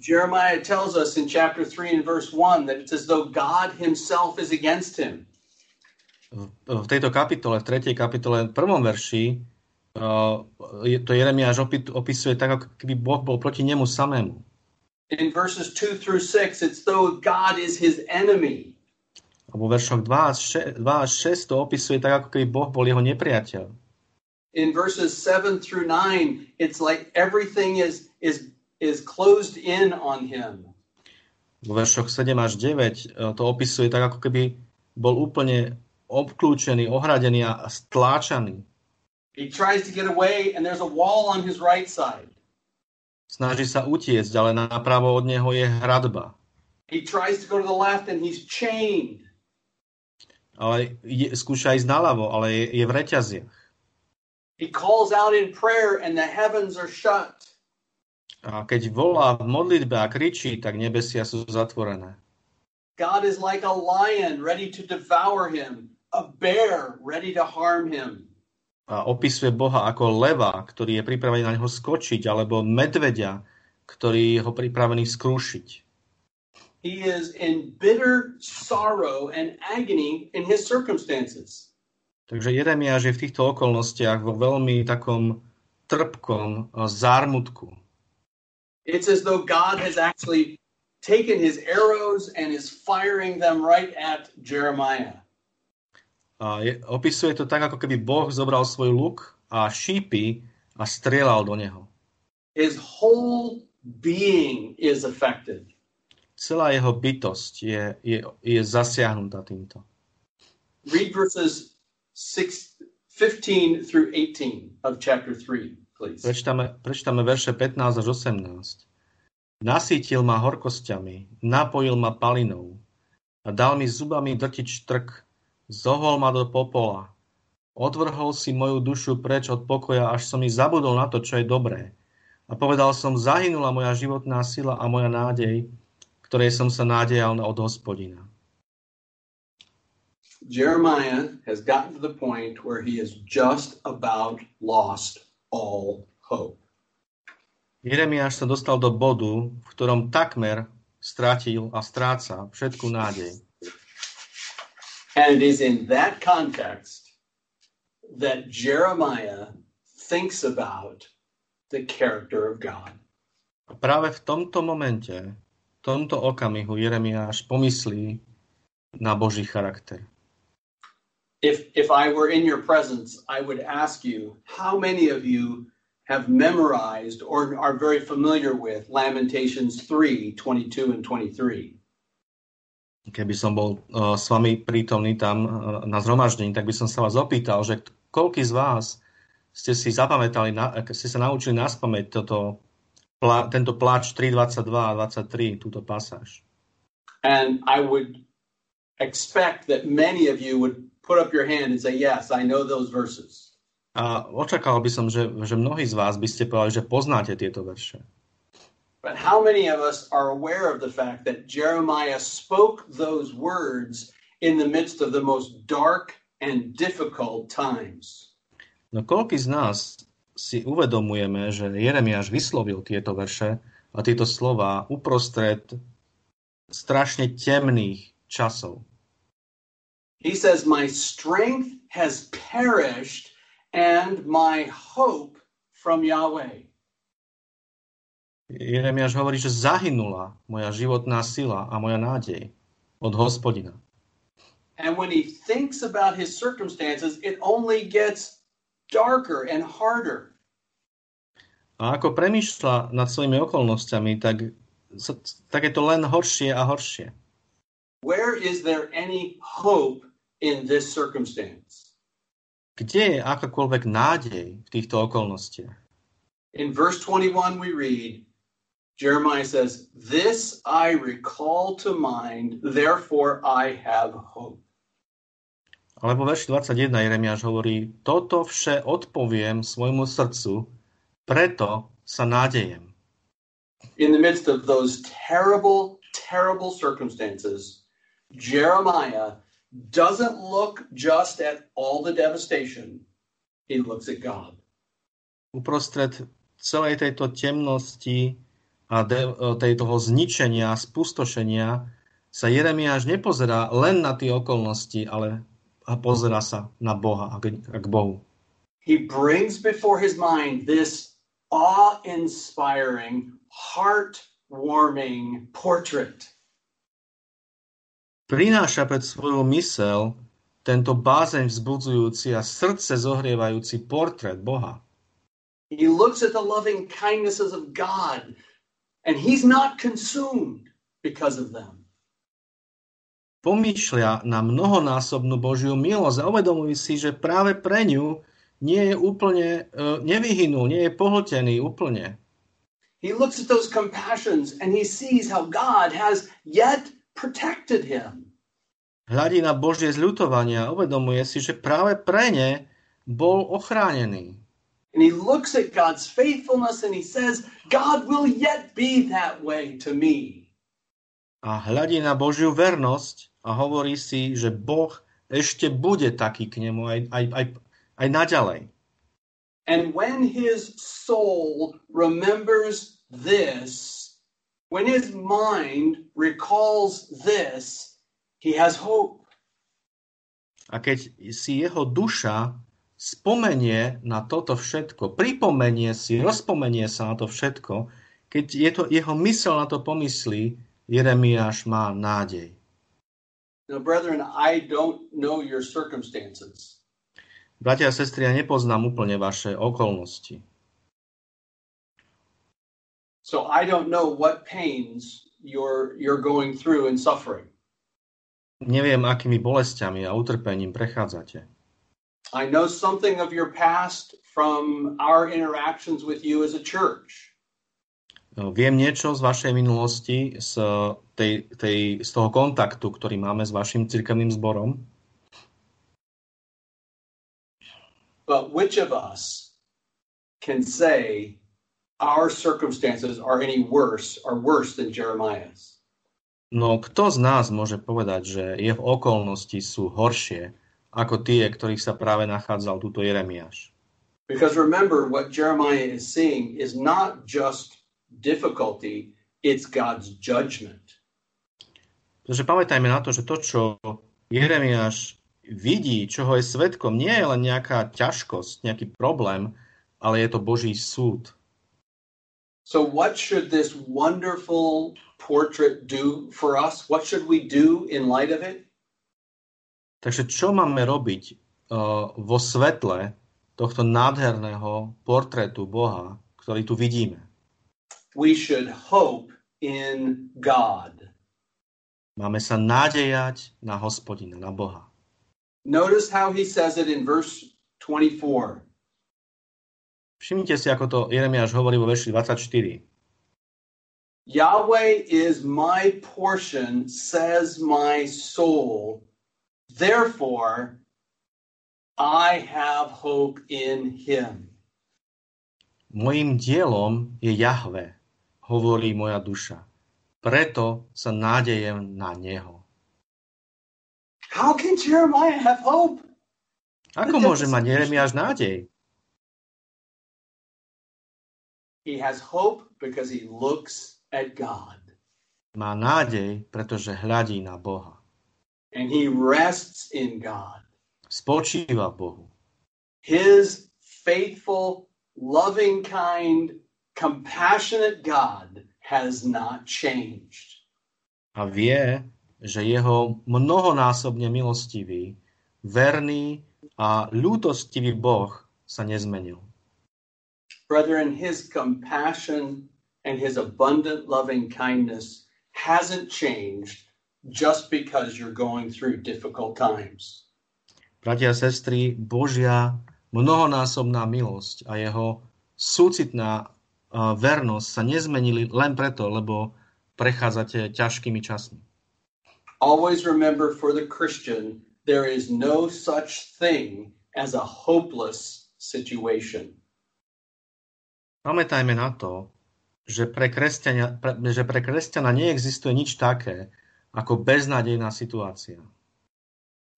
Jeremiah tells us in chapter 3 and verse 1 that it's as though God himself is against him. V, tejto kapitole, v tretej kapitole, v prvom verši, uh, to Jeremiáš opisuje tak, ako keby Boh bol proti nemu samému. In verses 2 through 6, it's though God is his enemy. A vo veršoch 2 až 6 to opisuje tak, ako keby Boh bol jeho nepriateľ. In verses 7 through 9, it's like everything is, is, is closed in on him. Vo veršoch 7 až 9 e, to opisuje tak, ako keby bol úplne obklúčený, ohradený a stláčaný. He tries to get away and there's a wall on his right side. Snaží sa utiecť, ale napravo od neho je hradba. He tries to go to the left and he's chained ale je, skúša ísť naľavo, ale je, je v reťaziach. He calls out in prayer and the heavens are shut. A keď volá v modlitbe a kričí, tak nebesia sú zatvorené. God is like a lion ready to devour him, a bear ready to harm him. A opisuje Boha ako leva, ktorý je pripravený na neho skočiť, alebo medvedia, ktorý je ho pripravený skrúšiť. He is in bitter sorrow and agony in his circumstances. Takže Jeremiáš je v týchto okolnostiach vo veľmi takom trpkom zármutku. It's as though God has actually taken his arrows and is firing them right at Jeremiah. A je, opisuje to tak, ako keby Boh zobral svoj luk a šípy a strieľal do neho. His whole being is affected celá jeho bytosť je, je, je zasiahnutá týmto. Read verses 6, 15 through 18 of chapter 3, please. Prečítame, prečítame verše 15 až 18. Nasítil ma horkosťami, napojil ma palinou a dal mi zubami drtiť štrk, zohol ma do popola, odvrhol si moju dušu preč od pokoja, až som mi zabudol na to, čo je dobré. A povedal som, zahynula moja životná sila a moja nádej, ktorej som sa nádejal od hospodina. Jeremiah has gotten to the point where he has just about lost all hope. Jeremiáš sa dostal do bodu, v ktorom takmer stratil a stráca všetku nádej. And it is in that context that Jeremiah thinks about the character of God. A práve v tomto momente tomto okamihu Jeremiáš pomyslí na Boží charakter. If, if I were in your presence, I would ask you, how many of you have memorized or are very familiar with Lamentations 3, 22 and 23? Keby som bol uh, s vami prítomný tam uh, na zhromaždení, tak by som sa vás opýtal, že koľký z vás ste si zapamätali, na, ste sa naučili naspamäť toto plá, tento pláč 3.22 a 23, túto pasáž. And I would expect that many of you would put up your hand and say, yes, I know those verses. A očakával by som, že, že mnohí z vás by ste povedali, že poznáte tieto verše. But how many of us are aware of the fact that Jeremiah spoke those words in the midst of the most dark and difficult times? No koľký z nás si uvedomujeme, že Jeremiáš vyslovil tieto verše a tieto slova uprostred strašne temných časov. He says, My strength has perished and my hope from Yahweh. Jeremiáš hovorí, že zahynula moja životná sila a moja nádej od hospodina. And when he thinks about his circumstances, it only gets darker and harder. A ako premýšľa nad svojimi okolnostiami, tak, tak je to len horšie a horšie. Where is there any hope in this circumstance? Kde je akákoľvek nádej v týchto okolnostiach? In verse 21 we read, Jeremiah says, This I recall to mind, therefore I have hope. Alebo verš 21 Jeremiáš hovorí, toto vše odpoviem svojmu srdcu, preto sa nádejem. In the midst of those terrible, terrible circumstances, Jeremiah doesn't look just at all the devastation, he looks at God. Uprostred celej tejto temnosti a de, tejto zničenia, spustošenia sa Jeremiáš nepozerá len na tie okolnosti, ale pozerá sa na Boha a k Bohu. He brings before his mind this awe-inspiring, heart-warming portrait prináša pred svoju mysel tento bázeň vzbudzujúci a srdce zohrievajúci portrét Boha. He looks at the loving kindnesses of God and he's not consumed because of them. Pomýšľa na mnohonásobnú Božiu milosť a uvedomuje si, že práve pre ňu nie je úplne, uh, nevyhynul, nie je pohltený úplne. He looks at those compassions and he sees how God has yet protected him. Hľadí na Božie zľutovanie a uvedomuje si, že práve pre ne bol ochránený. And he looks at God's faithfulness and he says, God will yet be that way to me. A hľadí na Božiu vernosť a hovorí si, že Boh ešte bude taký k nemu aj, aj, aj, aj naďalej. And when his soul remembers this, When his mind recalls this, he has hope. A keď si jeho duša spomenie na toto všetko, pripomenie si, rozpomenie sa na to všetko, keď je to, jeho mysel na to pomyslí, Jeremiáš má nádej. Now, brethren, I don't know your circumstances. Bratia a sestry, ja nepoznám úplne vaše okolnosti. So I don't know what pains you're, you're going through and suffering. Neviem, akými bolestiami a utrpením prechádzate. I know something of your past from our interactions with you as a church. No, viem niečo z vašej minulosti, z, tej, tej, z toho kontaktu, ktorý máme s vašim cirkevným zborom. But which of us can say our circumstances are any worse, are worse than Jeremiah's. No kto z nás môže povedať, že jeho okolnosti sú horšie ako tie, ktorých sa práve nachádzal túto Jeremiáš? Because remember, what Jeremiah is seeing is not just difficulty, it's God's judgment. Pretože pamätajme na to, že to, čo Jeremiáš vidí, čoho je svetkom, nie je len nejaká ťažkosť, nejaký problém, ale je to Boží súd. So, what should this wonderful portrait do for us? What should we do in light of it? Takže čo máme robiť uh, vo svetle tohto nádherného portrétu Boha, ktorý tu vidíme? We should hope in God. Máme sa nádejať na hospodina, na Boha. Notice how he says it in verse 24. Všimnite si, ako to Jeremiáš hovorí vo verši 24. Yahweh is my portion, says my soul. Therefore, I have hope in him. Mojím dielom je Jahve, hovorí moja duša. Preto sa nádejem na Neho. How can Jeremiah have hope? Ako môže mať Jeremiáš nádej? He has hope because he looks at God. Má nádej, pretože hľadí na Boha. And he rests in God. Spočíva Bohu. His faithful, loving, kind, compassionate God has not changed. A vie, že jeho mnohonásobne milostivý, verný a ľútostivý Boh sa nezmenil. Brethren, his compassion and his abundant loving kindness hasn't changed just because you're going through difficult times. Bratia a sestry, Božia mnohonásobná milosť a jeho súcitná vernosť sa nezmenili len preto, lebo prechádzate ťažkými časmi. Always remember for the Christian, there is no such thing as a hopeless situation. Pamätajme na to, že pre, kresťania, pre, že pre kresťana neexistuje nič také ako beznádejná situácia.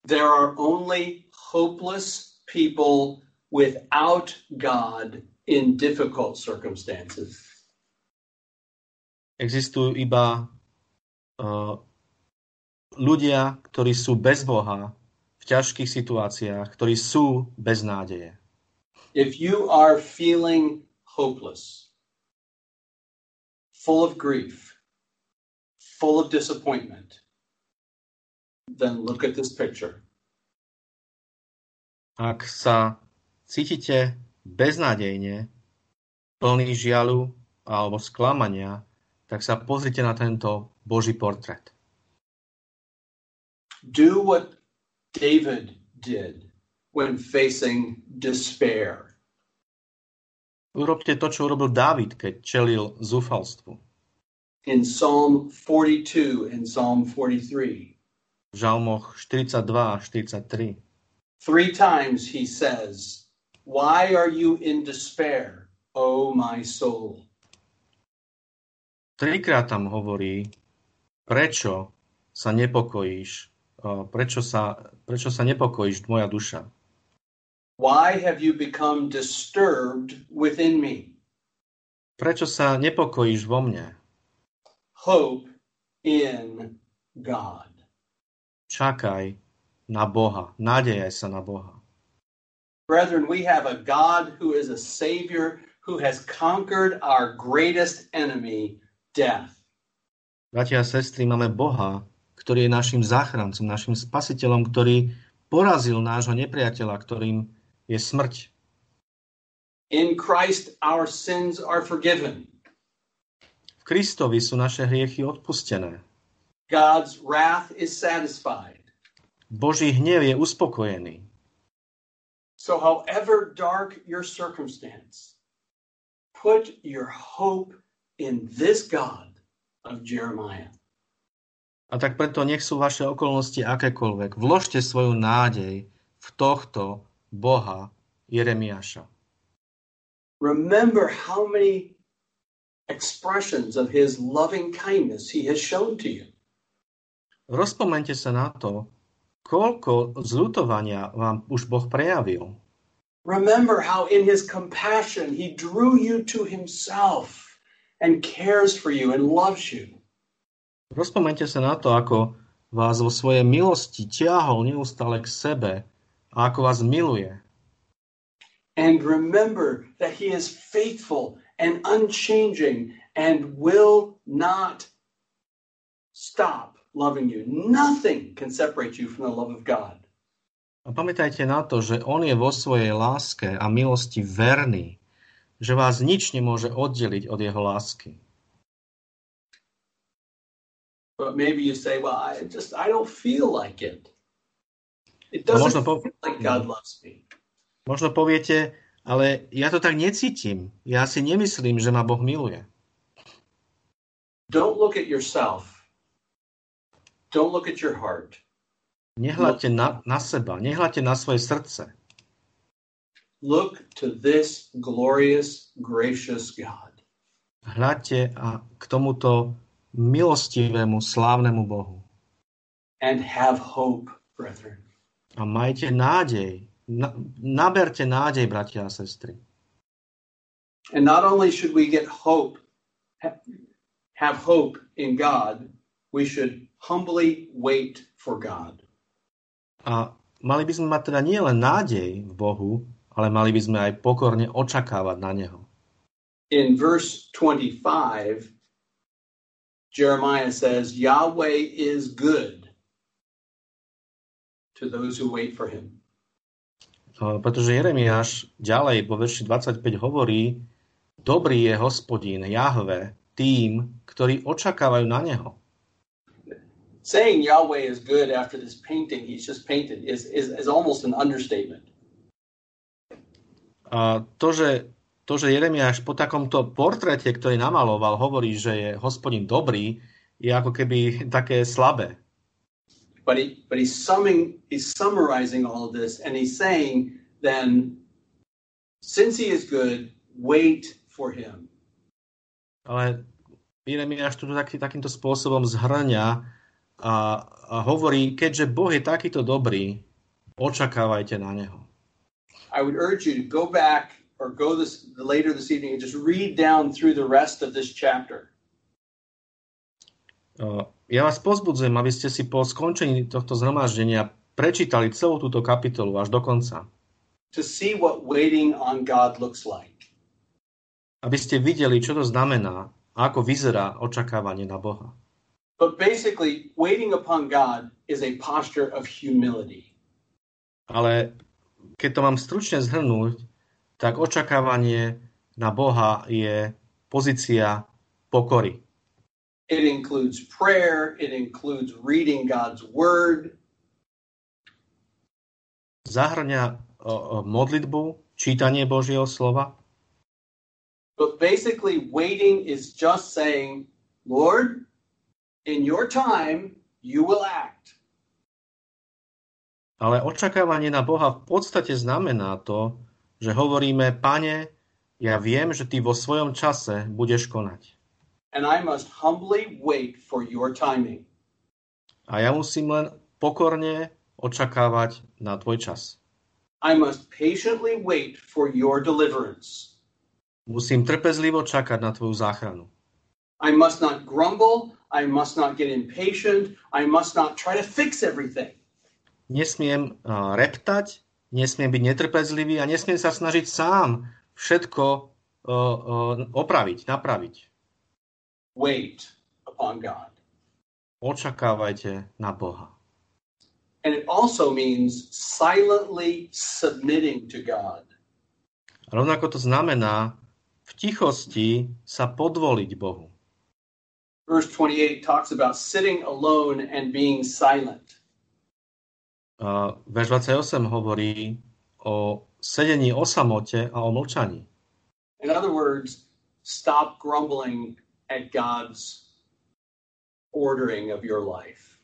There are only hopeless people without God in difficult circumstances. Existujú iba uh, ľudia, ktorí sú bez Boha v ťažkých situáciách, ktorí sú bez nádeje. If you are feeling hopeless, full of grief, full of disappointment, then look at this picture. Ak sa cítite beznádejne, plný žialu alebo sklamania, tak sa pozrite na tento Boží portrét. Do what David did when facing despair. Urobte to, čo urobil Dávid, keď čelil zúfalstvu. In Psalm 42 and Psalm 43, V žalmoch 42 a 43. three times he says, Why are you in despair, O my soul? Trikrát tam hovorí, prečo sa nepokojíš, prečo sa, prečo sa nepokojíš, moja duša. Why have you become disturbed within me? Prečo sa nepokojíš vo mne? Hope in God. Čakaj na Boha, nádejaj sa na Boha. Brethren, we have a God who is a Savior who has conquered our greatest enemy, death. Bratia a sestry, máme Boha, ktorý je našim záchrancom, našim spasiteľom, ktorý porazil nášho nepriateľa, ktorým je smrť. In Christ, our sins are forgiven. V Kristovi sú naše hriechy odpustené. God's wrath is satisfied. Boží hnev je uspokojený. So, however dark your circumstance, put your hope in this God of Jeremiah. A tak preto nech sú vaše okolnosti akékoľvek. Vložte svoju nádej v tohto Boha Jeremiáša. Remember how many expressions of his loving kindness he has shown to you. Rozpomente sa na to, koľko zľutovania vám už Boh prejavil. Remember how in his compassion he drew you to himself and cares for you and loves you. Rozpomente sa na to, ako vás vo svojej milosti ťahol neustále k sebe a ako vás miluje. And remember that he is faithful and unchanging and will not stop loving you. Nothing can separate you from the love of God. A pamätajte na to, že On je vo svojej láske a milosti verný, že vás nič nemôže oddeliť od Jeho lásky. But maybe you say, well, I just, I don't feel like it. It doesn't možno, po- like God loves me. možno poviete, ale ja to tak necítim. Ja si nemyslím, že ma Boh miluje. Don't look at yourself. Don't look at your heart. Nehľadte na, na seba, nehľadte na svoje srdce. Look to this glorious, gracious God. Hľadte a k tomuto milostivému, slávnemu Bohu. and have hope, brethren. A majte nádej. Na, naberte nádej, bratia a sestry. And not only should we get hope, ha- have hope in God, we should humbly wait for God. A mali by sme mať teda nielen nádej v Bohu, ale mali by sme aj pokorne očakávať na Neho. In verse 25, Jeremiah says, Yahweh is good to those who wait for him. Pretože Jeremiáš ďalej po verši 25 hovorí, dobrý je hospodín Jahve tým, ktorí očakávajú na Neho. Saying Yahweh is good after this painting he's just painted is, is, is almost an understatement. A to, že, to, že Jeremiáš po takomto portrete, ktorý namaloval, hovorí, že je hospodín dobrý, je ako keby také slabé. But he but he's summing he's summarizing all of this and he's saying then since he is good wait for him Ale Jeremiáš to taký, takýmto spôsobom zhrňa a, a hovorí, keďže Boh je takýto dobrý, očakávajte na Neho. I would urge you to go back or go this later this evening and just read down through the rest of this chapter. Uh, ja vás pozbudzujem, aby ste si po skončení tohto zhromaždenia prečítali celú túto kapitolu až do konca. To see what waiting on God looks like. Aby ste videli, čo to znamená a ako vyzerá očakávanie na Boha. But basically, waiting upon God is a posture of humility. Ale keď to mám stručne zhrnúť, tak očakávanie na Boha je pozícia pokory. It includes prayer, it includes reading God's word. Zahrňa modlitbu, čítanie Božieho slova. But basically waiting is just saying, Lord, in your time you will act. Ale očakávanie na Boha v podstate znamená to, že hovoríme, Pane, ja viem, že Ty vo svojom čase budeš konať and I must humbly wait for your timing. A ja musím len pokorne očakávať na tvoj čas. I must patiently wait for your deliverance. Musím trpezlivo čakať na tvoju záchranu. I must not grumble, I must not get impatient, I must not try to fix everything. Nesmiem uh, reptať, nesmiem byť netrpezlivý a nesmiem sa snažiť sám všetko uh, uh, opraviť, napraviť. Wait upon God. Očakávajte na Boha. And it also means silently submitting to God. Rovnako to znamená v tichosti sa podvoliť Bohu. Verse 28 talks about sitting alone and being silent. Uh, verš 28 hovorí o sedení o samote a o mlčaní. In other words, stop grumbling at God's ordering of your life.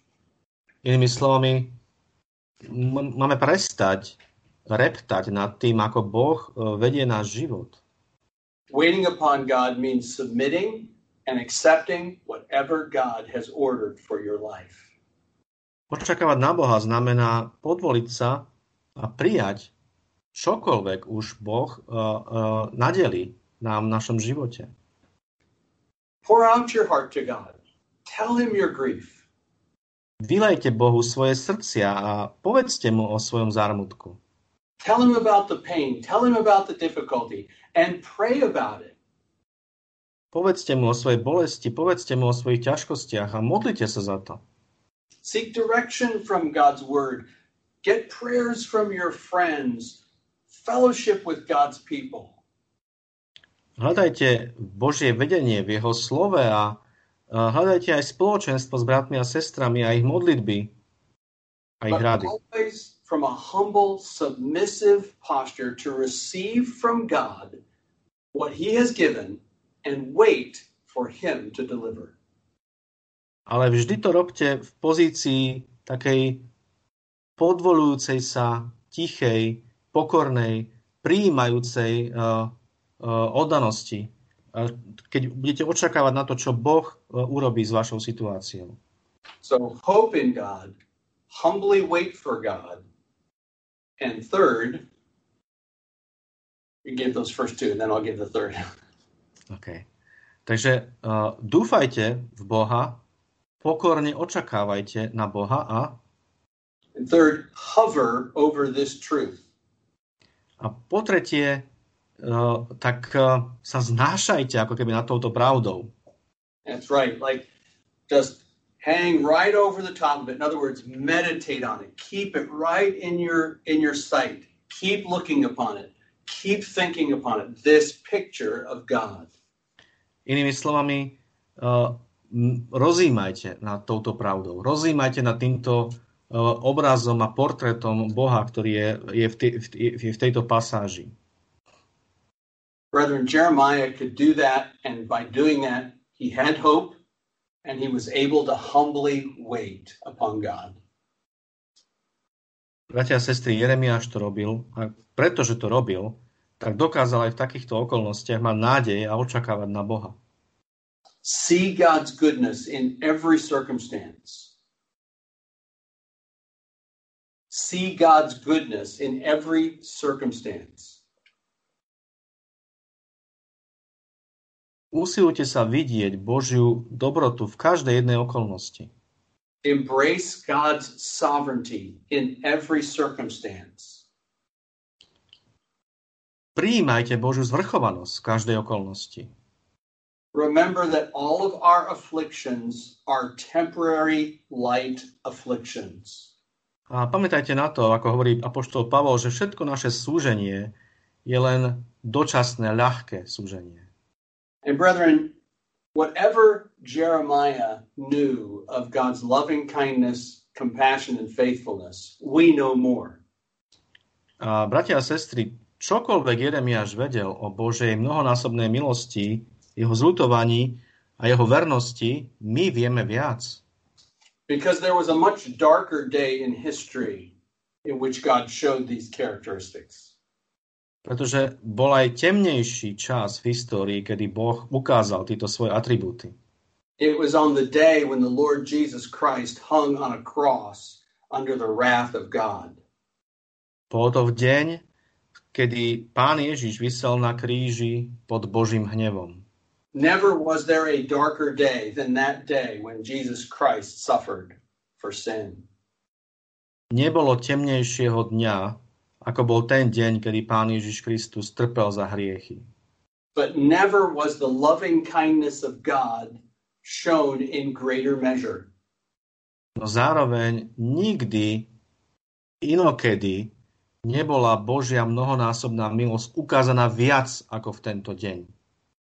Inými slovami, máme prestať reptať nad tým, ako Boh e, vedie náš život. Waiting upon God means submitting and accepting whatever God has ordered for your life. Očakávať na Boha znamená podvoliť sa a prijať čokoľvek už Boh uh, uh, nadeli nám v našom živote. Pour out your heart to God. Tell him your grief. Vylejte Bohu svoje srdcia a povedzte mu o svojom zármutku. Tell him about the pain. Tell him about the difficulty and pray about it. Povedzte mu o svojej bolesti, povedzte mu o svojich ťažkostiach a modlite sa za to. Seek direction from God's word. Get prayers from your friends. Fellowship with God's people. Hľadajte Božie vedenie v jeho slove a hľadajte aj spoločenstvo s bratmi a sestrami a ich modlitby a ich rady. from a humble, submissive posture to receive from God what he has given and wait for him to deliver. Ale vždy to robte v pozícii takej podvolujúcej sa, tichej, pokornej, prijímajúcej uh, oddanosti, keď budete očakávať na to, čo Boh eh, urobí s vašou situáciou. So hope in God, humbly wait for God, and third, you give those first two, and then I'll give the third. OK. Takže uh, dúfajte v Boha, pokorne očakávajte na Boha a And third, hover over this truth. A po tretie, Eh, tak sa znášajte ako keby nad touto pravdou. That's right. Like just hang right over the top of it. In other words, meditate on it. Keep it right in your in your sight. Keep looking upon it. Keep thinking upon it. This picture of God. Inými slovami, uh, rozímajte nad touto pravdou. Rozímajte nad týmto uh, obrazom a portrétom Boha, ktorý je, je v, tý, v, v tejto pasáži. Brethren, Jeremiah could do that, and by doing that, he had hope and he was able to humbly wait upon God. Bratia a sestry, Jeremiáš to robil a pretože to robil, tak dokázal aj v takýchto okolnostiach mať nádej a očakávať na Boha. See God's goodness in every circumstance. See God's goodness in every circumstance. Usilujte sa vidieť Božiu dobrotu v každej jednej okolnosti. Embrace God's sovereignty in every circumstance. Prijímajte Božiu zvrchovanosť v každej okolnosti. Remember that all of our afflictions are temporary light afflictions. A pamätajte na to, ako hovorí apoštol Pavol, že všetko naše súženie je len dočasné, ľahké súženie. And brethren, whatever Jeremiah knew of God's loving kindness, compassion, and faithfulness, we know more. A bratia a sestry, čokoľvek Jeremiáš vedel o Božej mnohonásobnej milosti, jeho zlutovaní a jeho vernosti, my vieme viac. Because there was a much darker day in history in which God showed these characteristics. Pretože bol aj temnejší čas v histórii, kedy Boh ukázal tieto svoje atribúty. It was on the day when the Lord Jesus Christ hung on a cross under the wrath of God. Bolo to v deň, kedy Pán Ježiš vysel na kríži pod Božím hnevom. Never was there a darker day than that day when Jesus Christ suffered for sin. Nebolo temnejšieho dňa, ako bol ten deň, kedy Pán Ježiš Kristus trpel za hriechy. But never was the loving kindness of God shown in greater measure. No zároveň nikdy inokedy nebola Božia mnohonásobná milosť ukázaná viac ako v tento deň.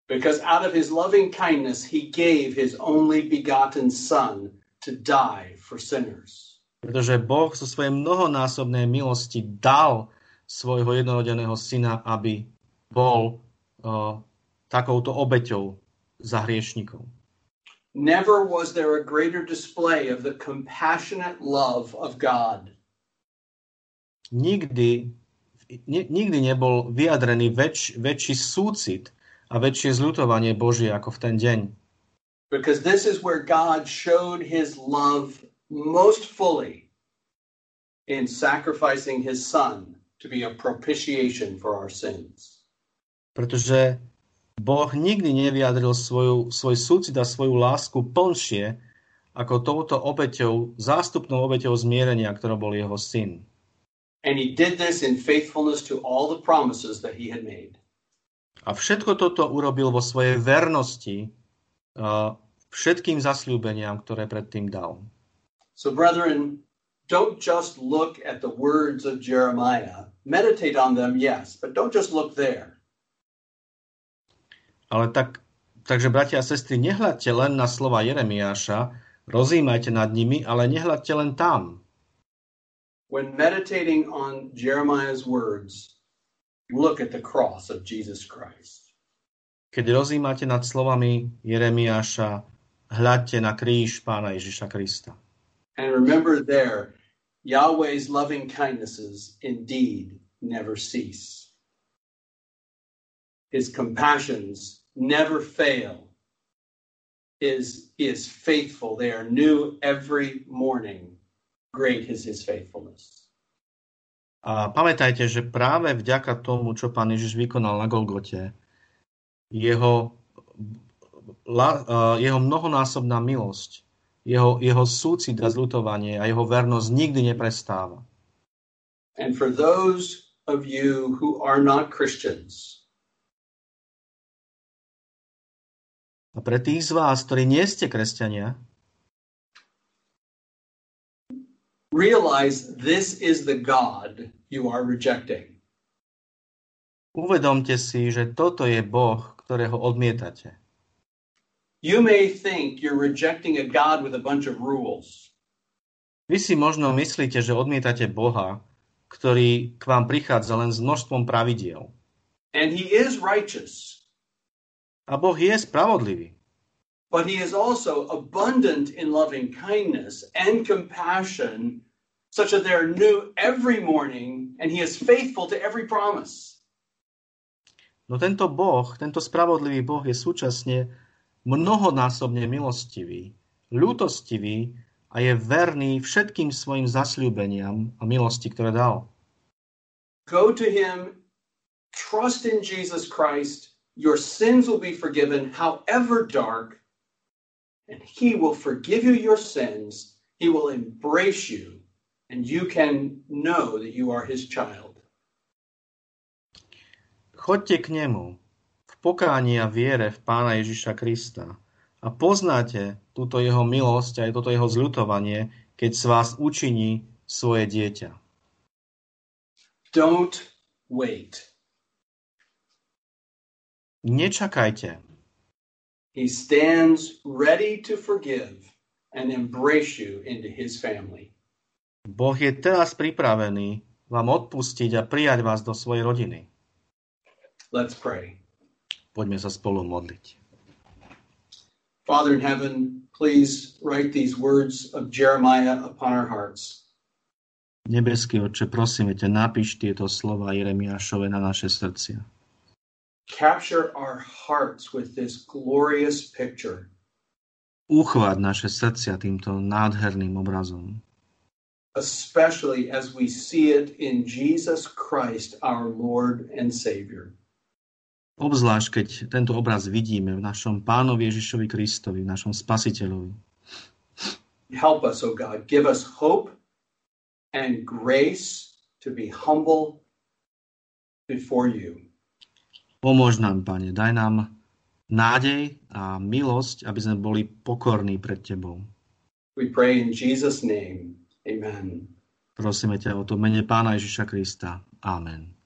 Because out of his loving kindness, he gave his only begotten Son to die for sinners. Pretože Boh zo svojej mnohonásobnej milosti dal svojho jednorodeného syna, aby bol uh, takouto obeťou za hriešnikov. Never was there a greater display of the compassionate love of God. Nikdy, ni, nikdy nebol vyjadrený väč, väčší súcit a väčšie zľutovanie Božie ako v ten deň. Because this is where God showed his love most fully in sacrificing his son to be a propitiation for our sins. Pretože Boh nikdy nevyjadril svoju, svoj súcit a svoju lásku plnšie ako touto obeťou, zástupnou obeťou zmierenia, ktorou bol jeho syn. And he did this in faithfulness to all the promises that he had made. A všetko toto urobil vo svojej vernosti uh, všetkým zasľúbeniam, ktoré predtým dal. So, brethren, don't just look at the words of Jeremiah. Meditate on them, yes, but don't just look there. Ale tak, takže, bratia a sestry, nehľadte len na slova Jeremiáša, rozímajte nad nimi, ale nehľadte len tam. When meditating on Jeremiah's words, look at the cross of Jesus Christ. Keď rozímate nad slovami Jeremiáša, hľadte na kríž Pána Ježiša Krista. And remember there, Yahweh's loving kindnesses indeed never cease. His compassions never fail. His is faithful. They are new every morning. Great is his faithfulness. A pamätajte, že práve vďaka tomu, čo pán Ježiš vykonal na Golgote, jeho, la, jeho mnohonásobná milosť, jeho, jeho súcit a zlutovanie a jeho vernosť nikdy neprestáva. And for those of you who are not Christians, A pre tých z vás, ktorí nie ste kresťania, realize this is the God you are rejecting. uvedomte si, že toto je Boh, ktorého odmietate. You may think you're rejecting a God with a bunch of rules. Vy si možno myslíte, že odmietate Boha, ktorý k vám prichádza len s množstvom pravidiel. And he is righteous, A Boh je spravodlivý. but he is also abundant in loving kindness and compassion, such that they're new every morning, and he is faithful to every promise. No tento Boh, tento spravodlivý Boh je súčasne mnohonásobne milostivý, ľútostivý a je verný všetkým svojim zasľúbeniam a milosti, ktoré dal. Go to him, trust in Jesus Christ, your sins will be forgiven, however dark, and he will forgive you your sins. He will embrace you, and you can know that you are his child. Chodte k nemu pokání a viere v Pána Ježiša Krista a poznáte túto jeho milosť a aj toto jeho zľutovanie, keď z vás učiní svoje dieťa. Don't wait. Nečakajte. He stands ready to forgive and embrace you into his family. Boh je teraz pripravený vám odpustiť a prijať vás do svojej rodiny. Let's pray. Poďme sa spolu modliť. Father in heaven, please write these words of Jeremiah upon our hearts. Nebeský Otče, prosíme ťa, napíš tieto slova Jeremiášove na naše srdcia. Capture our hearts with this glorious picture. Uchváť naše srdcia týmto nádherným obrazom. Especially as we see it in Jesus Christ, our Lord and Savior. Obzvlášť, keď tento obraz vidíme v našom Pánovi Ježišovi Kristovi, v našom Spasiteľovi. Help us, O oh God. Give us hope and grace to be humble before you. Pomôž nám, Pane, daj nám nádej a milosť, aby sme boli pokorní pred Tebou. We pray in Jesus name. Amen. Prosíme ťa o to mene Pána Ježiša Krista. Amen.